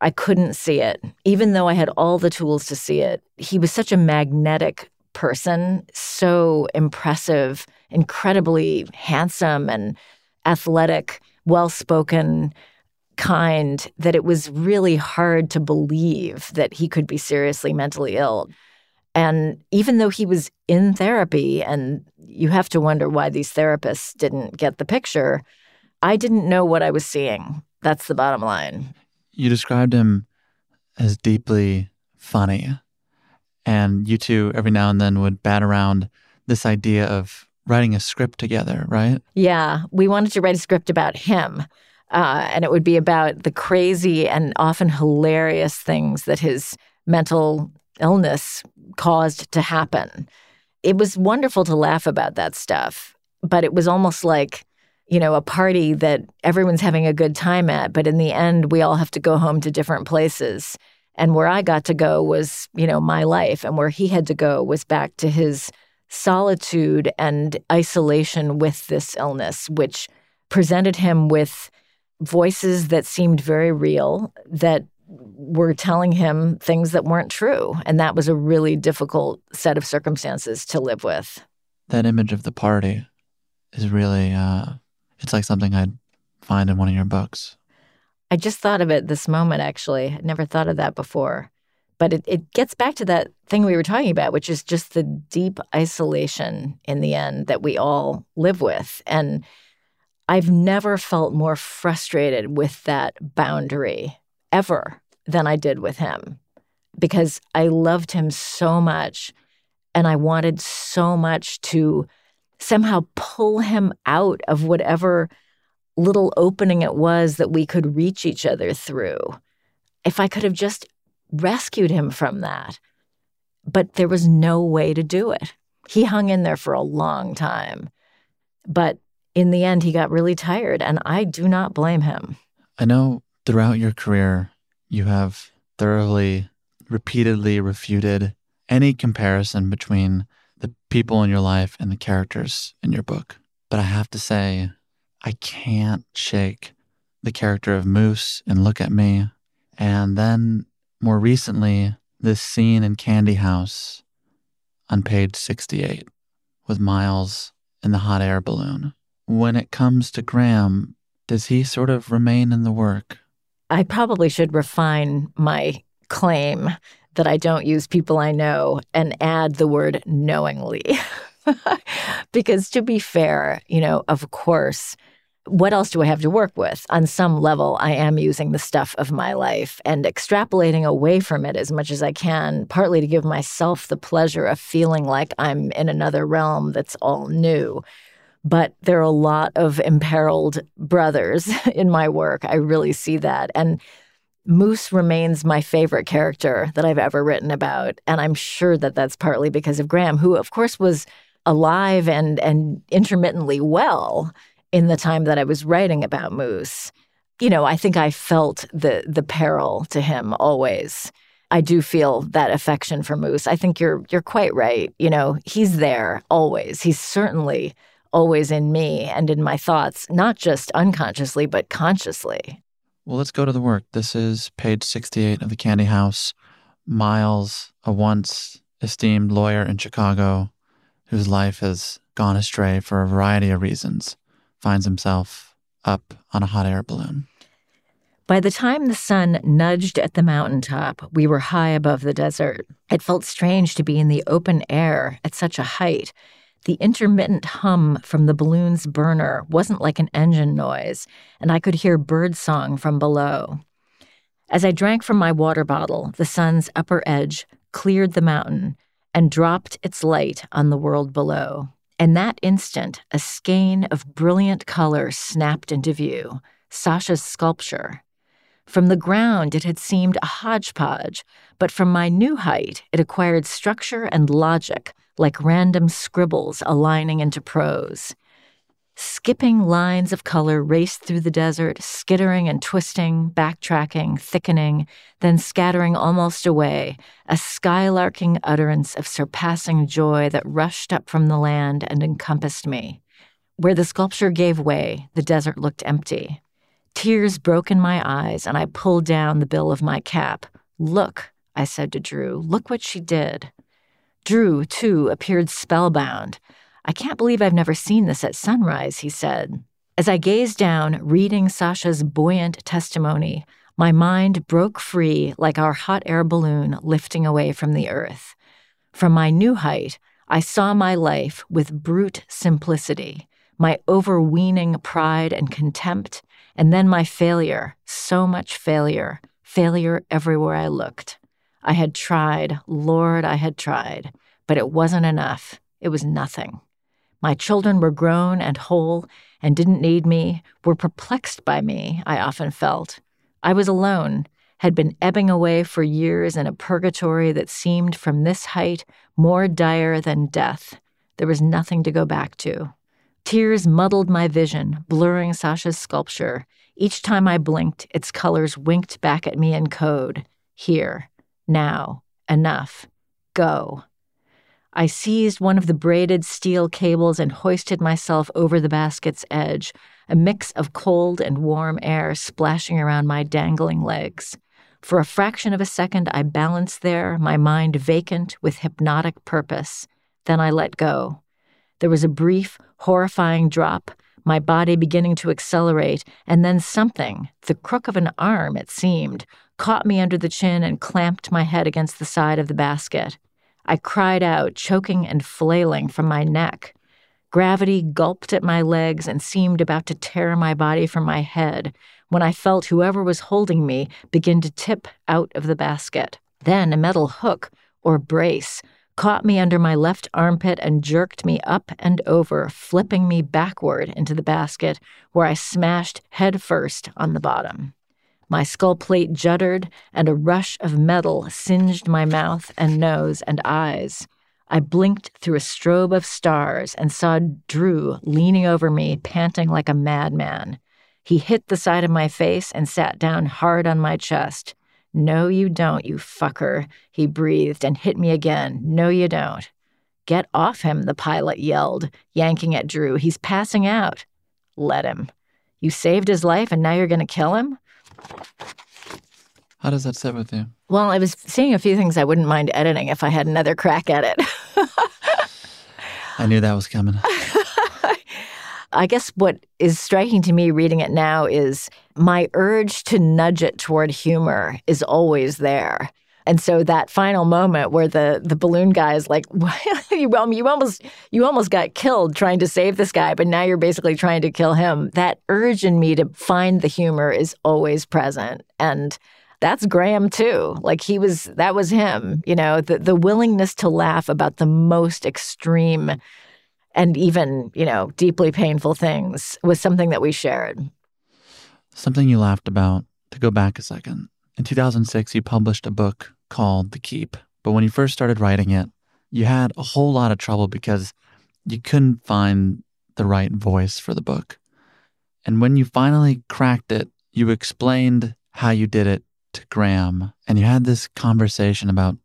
I couldn't see it, even though I had all the tools to see it. He was such a magnetic person, so impressive, incredibly handsome and athletic, well spoken, kind, that it was really hard to believe that he could be seriously mentally ill. And even though he was in therapy, and you have to wonder why these therapists didn't get the picture, I didn't know what I was seeing. That's the bottom line. You described him as deeply funny. And you two, every now and then, would bat around this idea of writing a script together, right? Yeah, we wanted to write a script about him. Uh, and it would be about the crazy and often hilarious things that his mental illness caused to happen. It was wonderful to laugh about that stuff, but it was almost like, you know, a party that everyone's having a good time at, but in the end, we all have to go home to different places. And where I got to go was, you know, my life, and where he had to go was back to his solitude and isolation with this illness, which presented him with voices that seemed very real, that were telling him things that weren't true. And that was a really difficult set of circumstances to live with. That image of the party is really, uh, it's like something I'd find in one of your books. I just thought of it this moment, actually. I never thought of that before. But it, it gets back to that thing we were talking about, which is just the deep isolation in the end that we all live with. And I've never felt more frustrated with that boundary ever than I did with him because I loved him so much and I wanted so much to somehow pull him out of whatever little opening it was that we could reach each other through. If I could have just rescued him from that. But there was no way to do it. He hung in there for a long time. But in the end, he got really tired, and I do not blame him. I know throughout your career, you have thoroughly, repeatedly refuted any comparison between the people in your life and the characters in your book. But I have to say, I can't shake the character of Moose and Look at Me. And then more recently, this scene in Candy House on page 68 with Miles in the hot air balloon. When it comes to Graham, does he sort of remain in the work? I probably should refine my claim that I don't use people I know and add the word knowingly. because to be fair, you know, of course, what else do I have to work with? On some level, I am using the stuff of my life and extrapolating away from it as much as I can, partly to give myself the pleasure of feeling like I'm in another realm that's all new. But there are a lot of imperiled brothers in my work. I really see that. And Moose remains my favorite character that I've ever written about. And I'm sure that that's partly because of Graham, who, of course, was alive and, and intermittently well in the time that I was writing about Moose. You know, I think I felt the the peril to him always. I do feel that affection for Moose. I think you're you're quite right. You know, he's there always. He's certainly always in me and in my thoughts, not just unconsciously, but consciously. Well, let's go to the work. This is page 68 of The Candy House. Miles, a once esteemed lawyer in Chicago whose life has gone astray for a variety of reasons, finds himself up on a hot air balloon. By the time the sun nudged at the mountaintop, we were high above the desert. It felt strange to be in the open air at such a height the intermittent hum from the balloon's burner wasn't like an engine noise, and I could hear birdsong from below. As I drank from my water bottle, the sun's upper edge cleared the mountain and dropped its light on the world below. In that instant, a skein of brilliant color snapped into view Sasha's sculpture. From the ground, it had seemed a hodgepodge, but from my new height, it acquired structure and logic like random scribbles aligning into prose. Skipping lines of color raced through the desert, skittering and twisting, backtracking, thickening, then scattering almost away, a skylarking utterance of surpassing joy that rushed up from the land and encompassed me. Where the sculpture gave way, the desert looked empty. Tears broke in my eyes, and I pulled down the bill of my cap. Look, I said to Drew, look what she did. Drew, too, appeared spellbound. I can't believe I've never seen this at sunrise, he said. As I gazed down, reading Sasha's buoyant testimony, my mind broke free like our hot air balloon lifting away from the earth. From my new height, I saw my life with brute simplicity, my overweening pride and contempt, and then my failure, so much failure, failure everywhere I looked. I had tried, Lord, I had tried, but it wasn't enough. It was nothing. My children were grown and whole and didn't need me, were perplexed by me, I often felt. I was alone, had been ebbing away for years in a purgatory that seemed from this height more dire than death. There was nothing to go back to. Tears muddled my vision, blurring Sasha's sculpture. Each time I blinked, its colors winked back at me in code. Here, now, enough. Go. I seized one of the braided steel cables and hoisted myself over the basket's edge, a mix of cold and warm air splashing around my dangling legs. For a fraction of a second, I balanced there, my mind vacant with hypnotic purpose. Then I let go. There was a brief, horrifying drop, my body beginning to accelerate, and then something, the crook of an arm, it seemed, caught me under the chin and clamped my head against the side of the basket. I cried out, choking and flailing from my neck. Gravity gulped at my legs and seemed about to tear my body from my head when I felt whoever was holding me begin to tip out of the basket. Then a metal hook, or brace, caught me under my left armpit and jerked me up and over, flipping me backward into the basket, where I smashed head first on the bottom. My skull plate juddered, and a rush of metal singed my mouth and nose and eyes. I blinked through a strobe of stars and saw Drew leaning over me, panting like a madman. He hit the side of my face and sat down hard on my chest. No, you don't, you fucker, he breathed and hit me again. No, you don't. Get off him, the pilot yelled, yanking at Drew. He's passing out. Let him. You saved his life and now you're going to kill him? How does that sit with you? Well, I was seeing a few things I wouldn't mind editing if I had another crack at it. I knew that was coming. I guess what is striking to me reading it now is my urge to nudge it toward humor is always there. And so that final moment where the the balloon guy is like, you, you almost you almost got killed trying to save this guy, but now you're basically trying to kill him. That urge in me to find the humor is always present, and that's Graham too. Like he was, that was him. You know, the the willingness to laugh about the most extreme and even you know deeply painful things was something that we shared. Something you laughed about. To go back a second, in 2006, you published a book called The Keep. But when you first started writing it, you had a whole lot of trouble because you couldn't find the right voice for the book. And when you finally cracked it, you explained how you did it to Graham. And you had this conversation about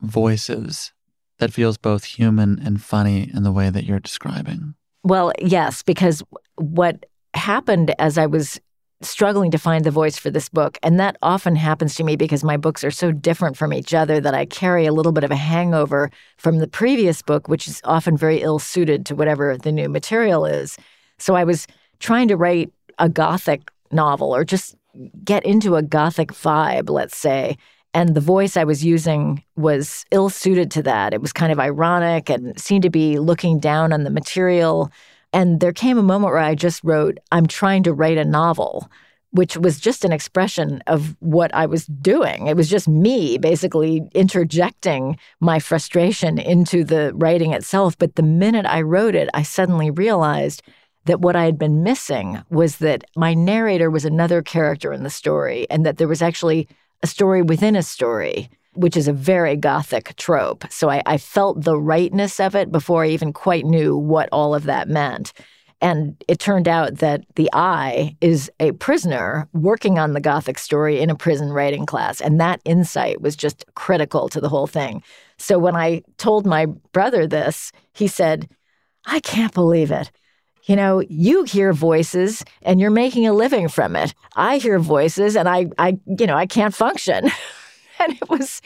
voices that feels both human and funny in the way that you're describing. Well, yes, because what happened as I was struggling to find the voice for this book. And that often happens to me because my books are so different from each other that I carry a little bit of a hangover from the previous book, which is often very ill suited to whatever the new material is. So I was trying to write a gothic novel or just get into a gothic vibe, let's say. And the voice I was using was ill suited to that. It was kind of ironic and seemed to be looking down on the material and there came a moment where I just wrote, I'm trying to write a novel, which was just an expression of what I was doing. It was just me basically interjecting my frustration into the writing itself. But the minute I wrote it, I suddenly realized that what I had been missing was that my narrator was another character in the story and that there was actually a story within a story which is a very gothic trope. So I, I, felt the rightness of it before I even quite knew what all of that meant. And it turned out that the I is a prisoner working on the gothic story in a prison writing class. And that insight was just critical to the whole thing. So when I told my brother this, he said, I can't believe it. You know, you hear voices and you're making a living from it. I hear voices and I, I you know, I can't function. and it was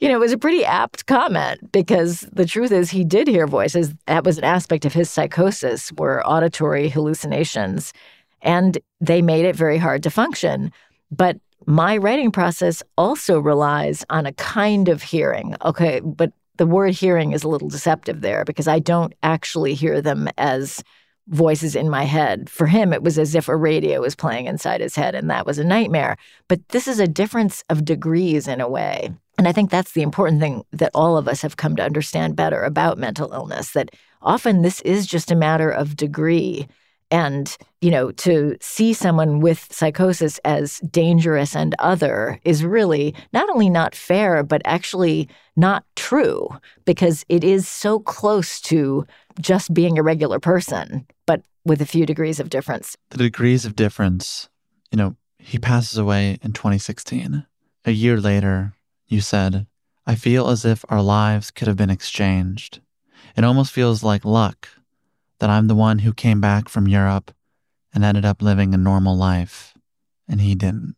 you know, it was a pretty apt comment because the truth is he did hear voices. That was an aspect of his psychosis were auditory hallucinations and they made it very hard to function. But my writing process also relies on a kind of hearing. Okay, but the word hearing is a little deceptive there because I don't actually hear them as voices in my head. For him, it was as if a radio was playing inside his head, and that was a nightmare. But this is a difference of degrees in a way. And I think that's the important thing that all of us have come to understand better about mental illness that often this is just a matter of degree. And, you know, to see someone with psychosis as dangerous and other is really not only not fair, but actually not true because it is so close to just being a regular person, but with a few degrees of difference. The degrees of difference, you know, he passes away in 2016. A year later, you said, I feel as if our lives could have been exchanged. It almost feels like luck that I'm the one who came back from Europe and ended up living a normal life, and he didn't.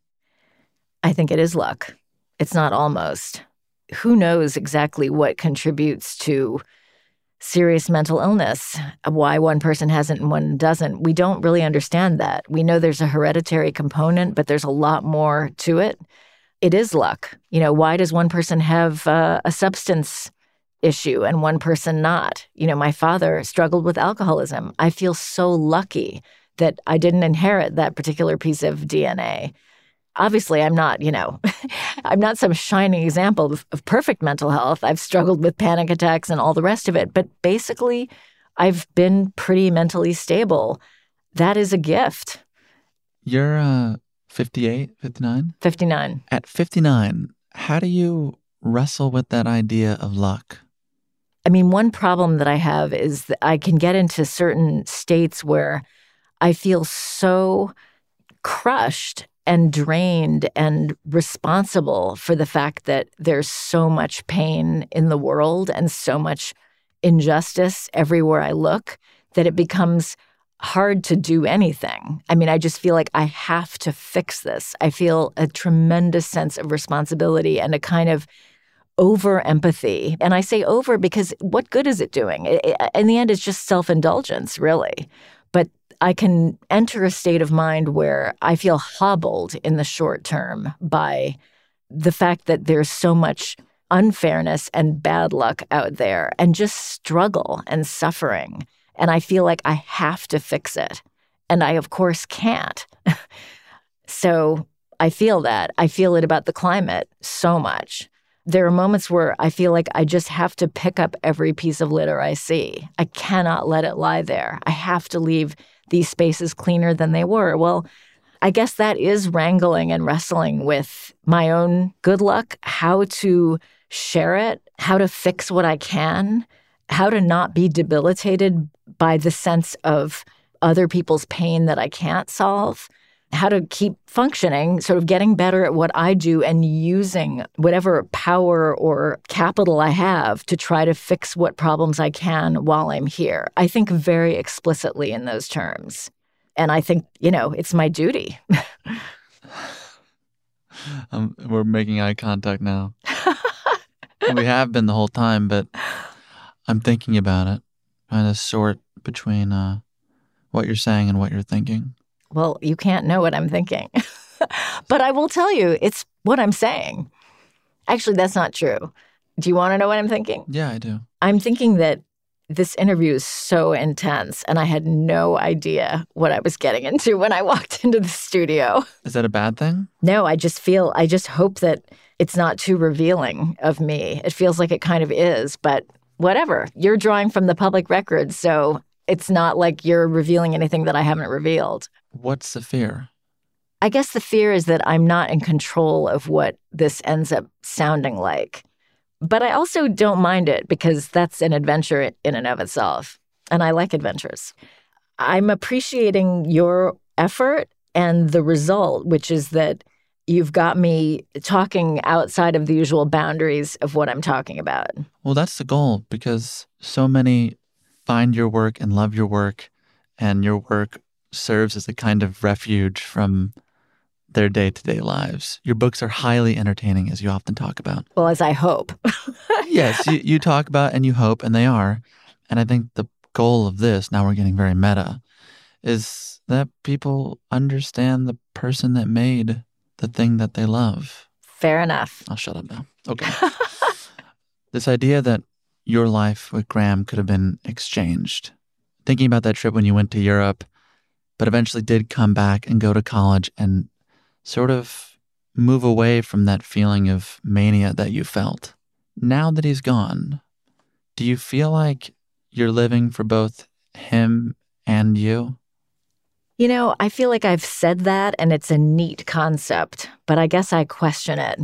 I think it is luck. It's not almost. Who knows exactly what contributes to serious mental illness, why one person hasn't and one doesn't. We don't really understand that. We know there's a hereditary component, but there's a lot more to it. It is luck. You know, why does one person have uh, a substance issue and one person not? You know, my father struggled with alcoholism. I feel so lucky that I didn't inherit that particular piece of DNA obviously i'm not you know i'm not some shining example of, of, perfect mental health. I've struggled with panic attacks and all the rest of it but basically i've been pretty mentally stable. That is a gift. You're uh 58 59 59 at 59 how do you wrestle with that idea of luck mean one problem that i have is that i can get into certain states where i feel so crushed and drained and responsible for the fact that there's so much pain in the world and so much injustice everywhere I look that it becomes hard to do anything. I mean, I just feel like I have to fix this. I feel a tremendous sense of responsibility and a kind of over empathy. And I say over because what good is it doing? in the end, it's just self indulgence, really. But I can enter a state of mind where I feel hobbled in the short term by the fact that there's so much unfairness and bad luck out there and just struggle and suffering. And I feel like I have to fix it. And I, of course, can't. so I feel that. I feel it about the climate so much. There are moments where I feel like I just have to pick up every piece of litter I see. I cannot let it lie there. I have to leave these spaces cleaner than they were. Well, I guess that is wrangling and wrestling with my own good luck, how to share it, how to fix what I can, how to not be debilitated by the sense of other people's pain that I can't solve, how to keep functioning, sort of getting better at what I do and using whatever power or capital I have to try to fix what problems I can while I'm here. I think very explicitly in those terms. And I think, you know, it's my duty. um, we're making eye contact now. we have been the whole time, but I'm thinking about it, trying to sort between uh, what you're saying and what you're thinking. Well, you can't know what I'm thinking. but I will tell you, it's what I'm saying. Actually, that's not true. Do you want to know what I'm thinking? Yeah, I do. I'm thinking that this interview is so intense, and I had no idea what I was getting into when I walked into the studio. Is that a bad thing? No, I just feel, I just hope that it's not too revealing of me. It feels like it kind of is, but whatever. You're drawing from the public record, so it's not like you're revealing anything that I haven't revealed. What's the fear? I guess the fear is that I'm not in control of what this ends up sounding like. But I also don't mind it because that's an adventure in and of itself. And I like adventures. I'm appreciating your effort and the result, which is that you've got me talking outside of the usual boundaries of what I'm talking about. Well, that's the goal because so many find your work and love your work, and your work serves as a kind of refuge from their day to day lives. Your books are highly entertaining, as you often talk about. Well, as I hope. yes, you, you talk about and you hope, and they are. And I think the goal of this, now we're getting very meta, is that people understand the person that made the thing that they love. Fair enough. I'll shut up now. Okay. this idea that your life with Graham could have been exchanged. Thinking about that trip when you went to Europe, but eventually did come back and go to college and sort of move away from that feeling of mania that you felt. Now that he's gone, do you feel like you're living for both him and you? You know, I feel like I've said that and it's a neat concept, but I guess I question it.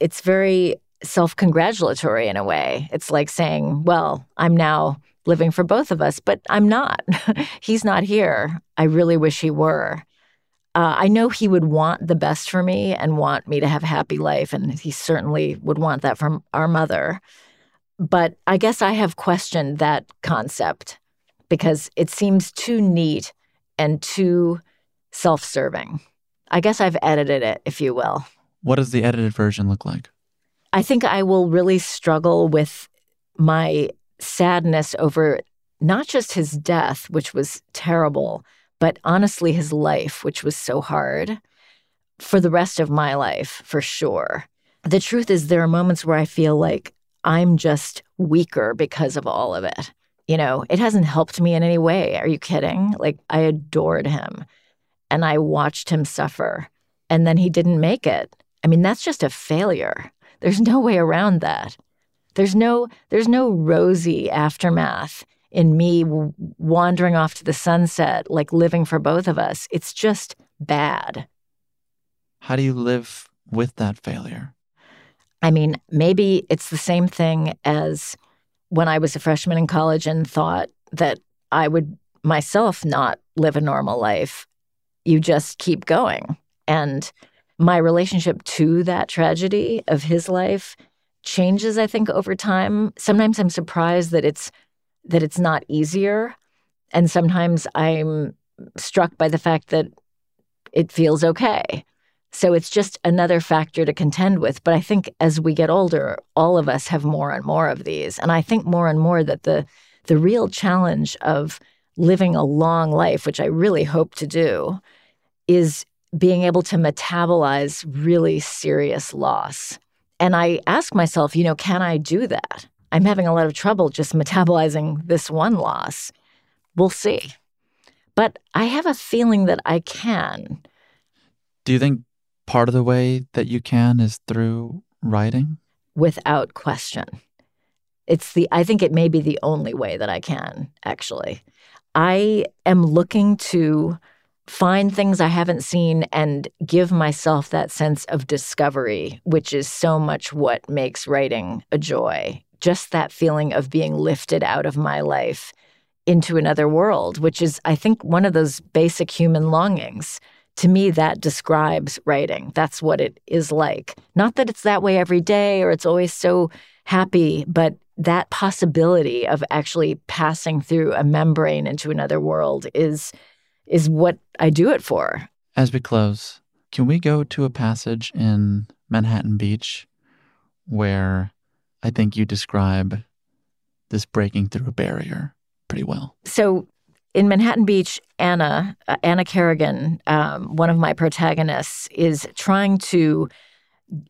It's very self congratulatory in a way. It's like saying, well, I'm now living for both of us, but I'm not. He's not here. I really wish he were. Uh, I know he would want the best for me and want me to have a happy life, and he certainly would want that from our mother. But I guess I have questioned that concept because it seems too neat and too self serving. I guess I've edited it, if you will. What does the edited version look like? I think I will really struggle with my sadness over not just his death, which was terrible, but honestly, his life, which was so hard for the rest of my life, for sure. The truth is, there are moments where I feel like I'm just weaker because of all of it. You know, it hasn't helped me in any way. Are you kidding? Like, I adored him and I watched him suffer, and then he didn't make it. I mean, that's just a failure. There's no way around that. There's no there's no rosy aftermath in me wandering off to the sunset like living for both of us. It's just bad. How do you live with that failure? I mean, maybe it's the same thing as when I was a freshman in college and thought that I would myself not live a normal life. You just keep going. And my relationship to that tragedy of his life changes, I think, over time. Sometimes I'm surprised that it's that it's not easier. And sometimes I'm struck by the fact that it feels okay. So it's just another factor to contend with. But I think as we get older, all of us have more and more of these. And I think more and more that the the real challenge of living a long life, which I really hope to do, is being able to metabolize really serious loss. And I ask myself, you know, can I do that? I'm having a lot of trouble just metabolizing this one loss. We'll see. But I have a feeling that I can. Do you think part of the way that you can is through writing? Without question. It's the I think it may be the only way that I can, actually. I am looking to find things I haven't seen and give myself that sense of discovery, which is so much what makes writing a joy. Just that feeling of being lifted out of my life into another world, which is, I think, one of those basic human longings. To me, that describes writing. That's what it is like. Not that it's that way every day or it's always so happy, but that possibility of actually passing through a membrane into another world is is what I do it for. As we close, can we go to a passage in Manhattan Beach where I think you describe this breaking through a barrier pretty well? So in Manhattan Beach, Anna, uh, Anna Kerrigan, um, one of my protagonists, is trying to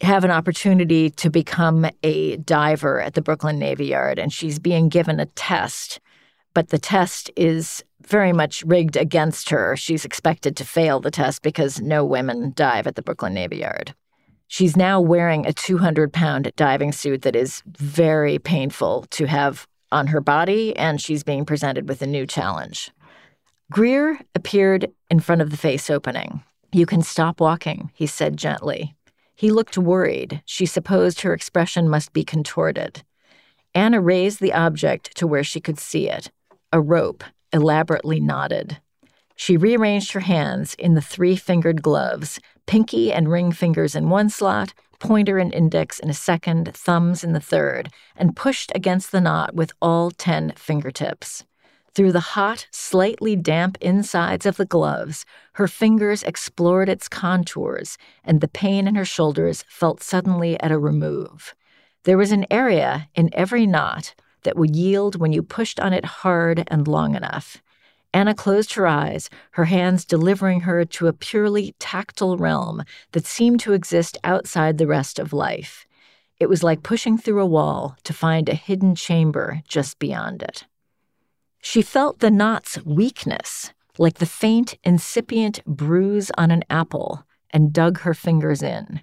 have an opportunity to become a diver at the Brooklyn Navy Yard, and she's being given a test. But the test is very much rigged against her. She's expected to fail the test because no women dive at the Brooklyn Navy Yard. She's now wearing a 200 pound diving suit that is very painful to have on her body, and she's being presented with a new challenge. Greer appeared in front of the face opening. You can stop walking, he said gently. He looked worried. She supposed her expression must be contorted. Anna raised the object to where she could see it a rope elaborately knotted. She rearranged her hands in the three fingered gloves, pinky and ring fingers in one slot, pointer and index in a second, thumbs in the third, and pushed against the knot with all ten fingertips. Through the hot, slightly damp insides of the gloves, her fingers explored its contours, and the pain in her shoulders felt suddenly at a remove. There was an area in every knot that would yield when you pushed on it hard and long enough. Anna closed her eyes, her hands delivering her to a purely tactile realm that seemed to exist outside the rest of life. It was like pushing through a wall to find a hidden chamber just beyond it. She felt the knot's weakness, like the faint, incipient bruise on an apple, and dug her fingers in.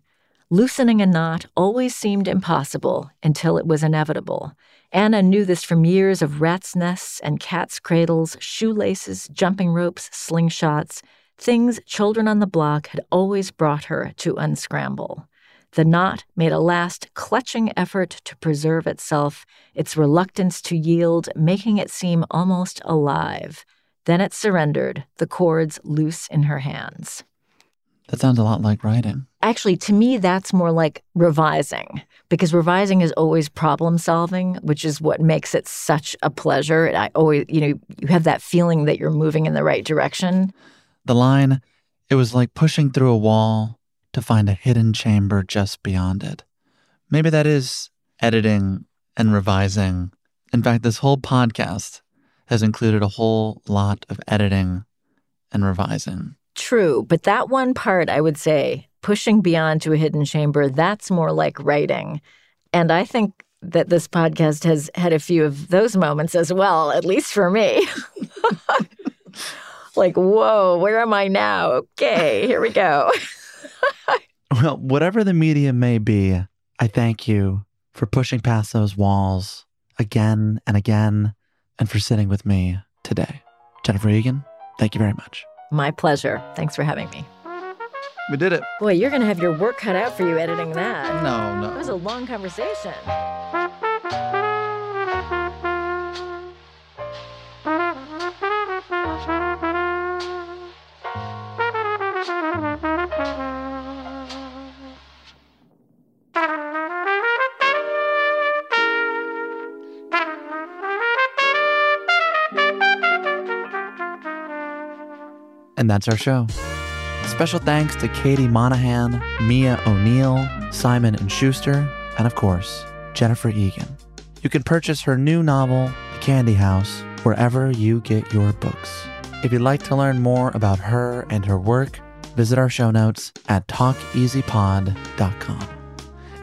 Loosening a knot always seemed impossible until it was inevitable, Anna knew this from years of rats' nests and cats' cradles, shoelaces, jumping ropes, slingshots, things children on the block had always brought her to unscramble. The knot made a last clutching effort to preserve itself, its reluctance to yield making it seem almost alive. Then it surrendered, the cords loose in her hands. That sounds a lot like writing. Actually, to me, that's more like revising because revising is always problem solving, which is what makes it such a pleasure. And I always, you know, you have that feeling that you're moving in the right direction. The line, it was like pushing through a wall to find a hidden chamber just beyond it. Maybe that is editing and revising. In fact, this whole podcast has included a whole lot of editing and revising. True, but that one part I would say, pushing beyond to a hidden chamber, that's more like writing. And I think that this podcast has had a few of those moments as well, at least for me. like, whoa, where am I now? Okay, here we go. well, whatever the medium may be, I thank you for pushing past those walls again and again and for sitting with me today. Jennifer Egan, thank you very much. My pleasure. Thanks for having me. We did it. Boy, you're going to have your work cut out for you editing that. No, no. It was a long conversation. And that's our show. Special thanks to Katie Monahan, Mia O'Neill, Simon and Schuster, and of course, Jennifer Egan. You can purchase her new novel, The Candy House, wherever you get your books. If you'd like to learn more about her and her work, visit our show notes at talkeasypod.com.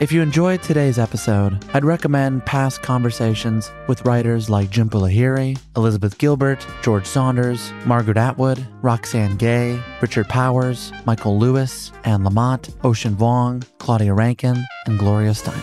If you enjoyed today's episode, I'd recommend past conversations with writers like Jhumpa Lahiri, Elizabeth Gilbert, George Saunders, Margaret Atwood, Roxane Gay, Richard Powers, Michael Lewis, Anne Lamott, Ocean Vuong, Claudia Rankine, and Gloria Steinem.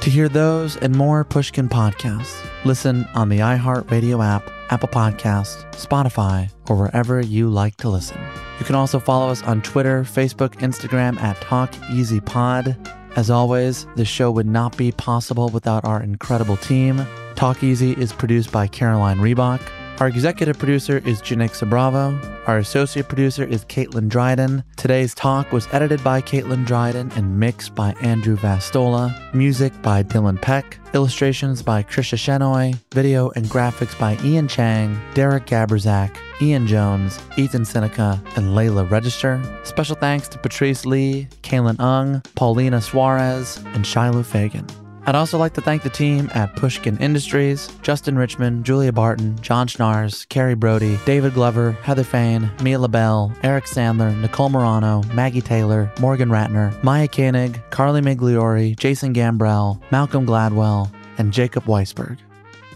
To hear those and more Pushkin podcasts, listen on the iHeartRadio app, Apple Podcast, Spotify, or wherever you like to listen. You can also follow us on Twitter, Facebook, Instagram at TalkEasyPod. As always, this show would not be possible without our incredible team. Talk Easy is produced by Caroline Reebok. Our executive producer is Janik Bravo. Our associate producer is Caitlin Dryden. Today's talk was edited by Caitlin Dryden and mixed by Andrew Vastola. Music by Dylan Peck. Illustrations by Krisha Shenoy. Video and graphics by Ian Chang, Derek Gaberzak, Ian Jones, Ethan Seneca, and Layla Register. Special thanks to Patrice Lee, Kaylin Ung, Paulina Suarez, and Shiloh Fagan. I'd also like to thank the team at Pushkin Industries, Justin Richmond, Julia Barton, John Schnars, Carrie Brody, David Glover, Heather Fain, Mia LaBelle, Eric Sandler, Nicole Morano, Maggie Taylor, Morgan Ratner, Maya Koenig, Carly Migliori, Jason Gambrell, Malcolm Gladwell, and Jacob Weisberg.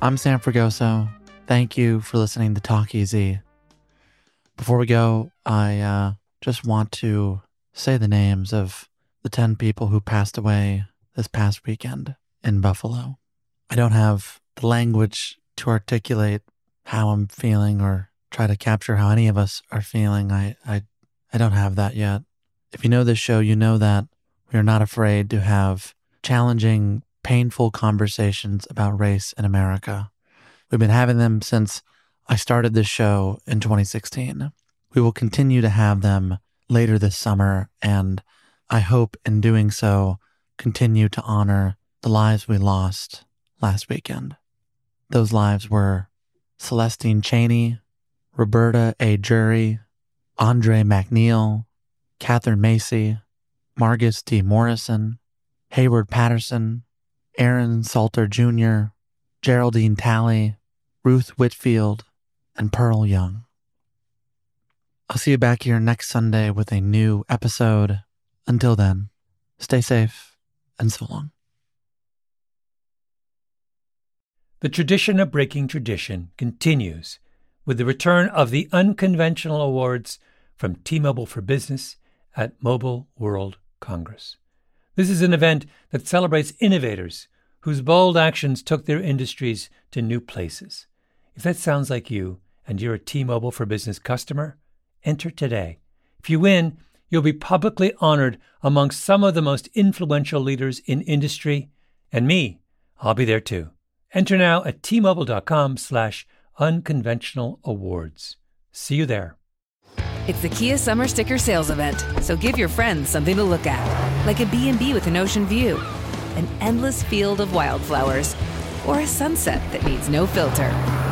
I'm Sam Fragoso. Thank you for listening to Talk Easy. Before we go, I uh, just want to say the names of the 10 people who passed away this past weekend in Buffalo. I don't have the language to articulate how I'm feeling or try to capture how any of us are feeling. I, I, I don't have that yet. If you know this show, you know that we are not afraid to have challenging, painful conversations about race in America. We've been having them since I started this show in 2016. We will continue to have them later this summer, and I hope in doing so, continue to honor the lives we lost last weekend. Those lives were Celestine Chaney, Roberta A. Drury, Andre Mackniel, Katherine Massey, Margus D. Morrison, Heyward Patterson, Aaron Salter Jr., Geraldine Talley, Ruth Whitfield, and Pearl Young. I'll see you back here next Sunday with a new episode. Until then, stay safe and so long. The tradition of breaking tradition continues with the return of the unconventional awards from T Mobile for Business at Mobile World Congress. This is an event that celebrates innovators whose bold actions took their industries to new places. If that sounds like you and you're a T Mobile for Business customer, enter today. If you win, you'll be publicly honored among some of the most influential leaders in industry, and me, I'll be there too. Enter now at tmobile.com slash unconventional awards. See you there. It's the Kia Summer Sticker Sales Event, so give your friends something to look at, like a B&B with an ocean view, an endless field of wildflowers, or a sunset that needs no filter.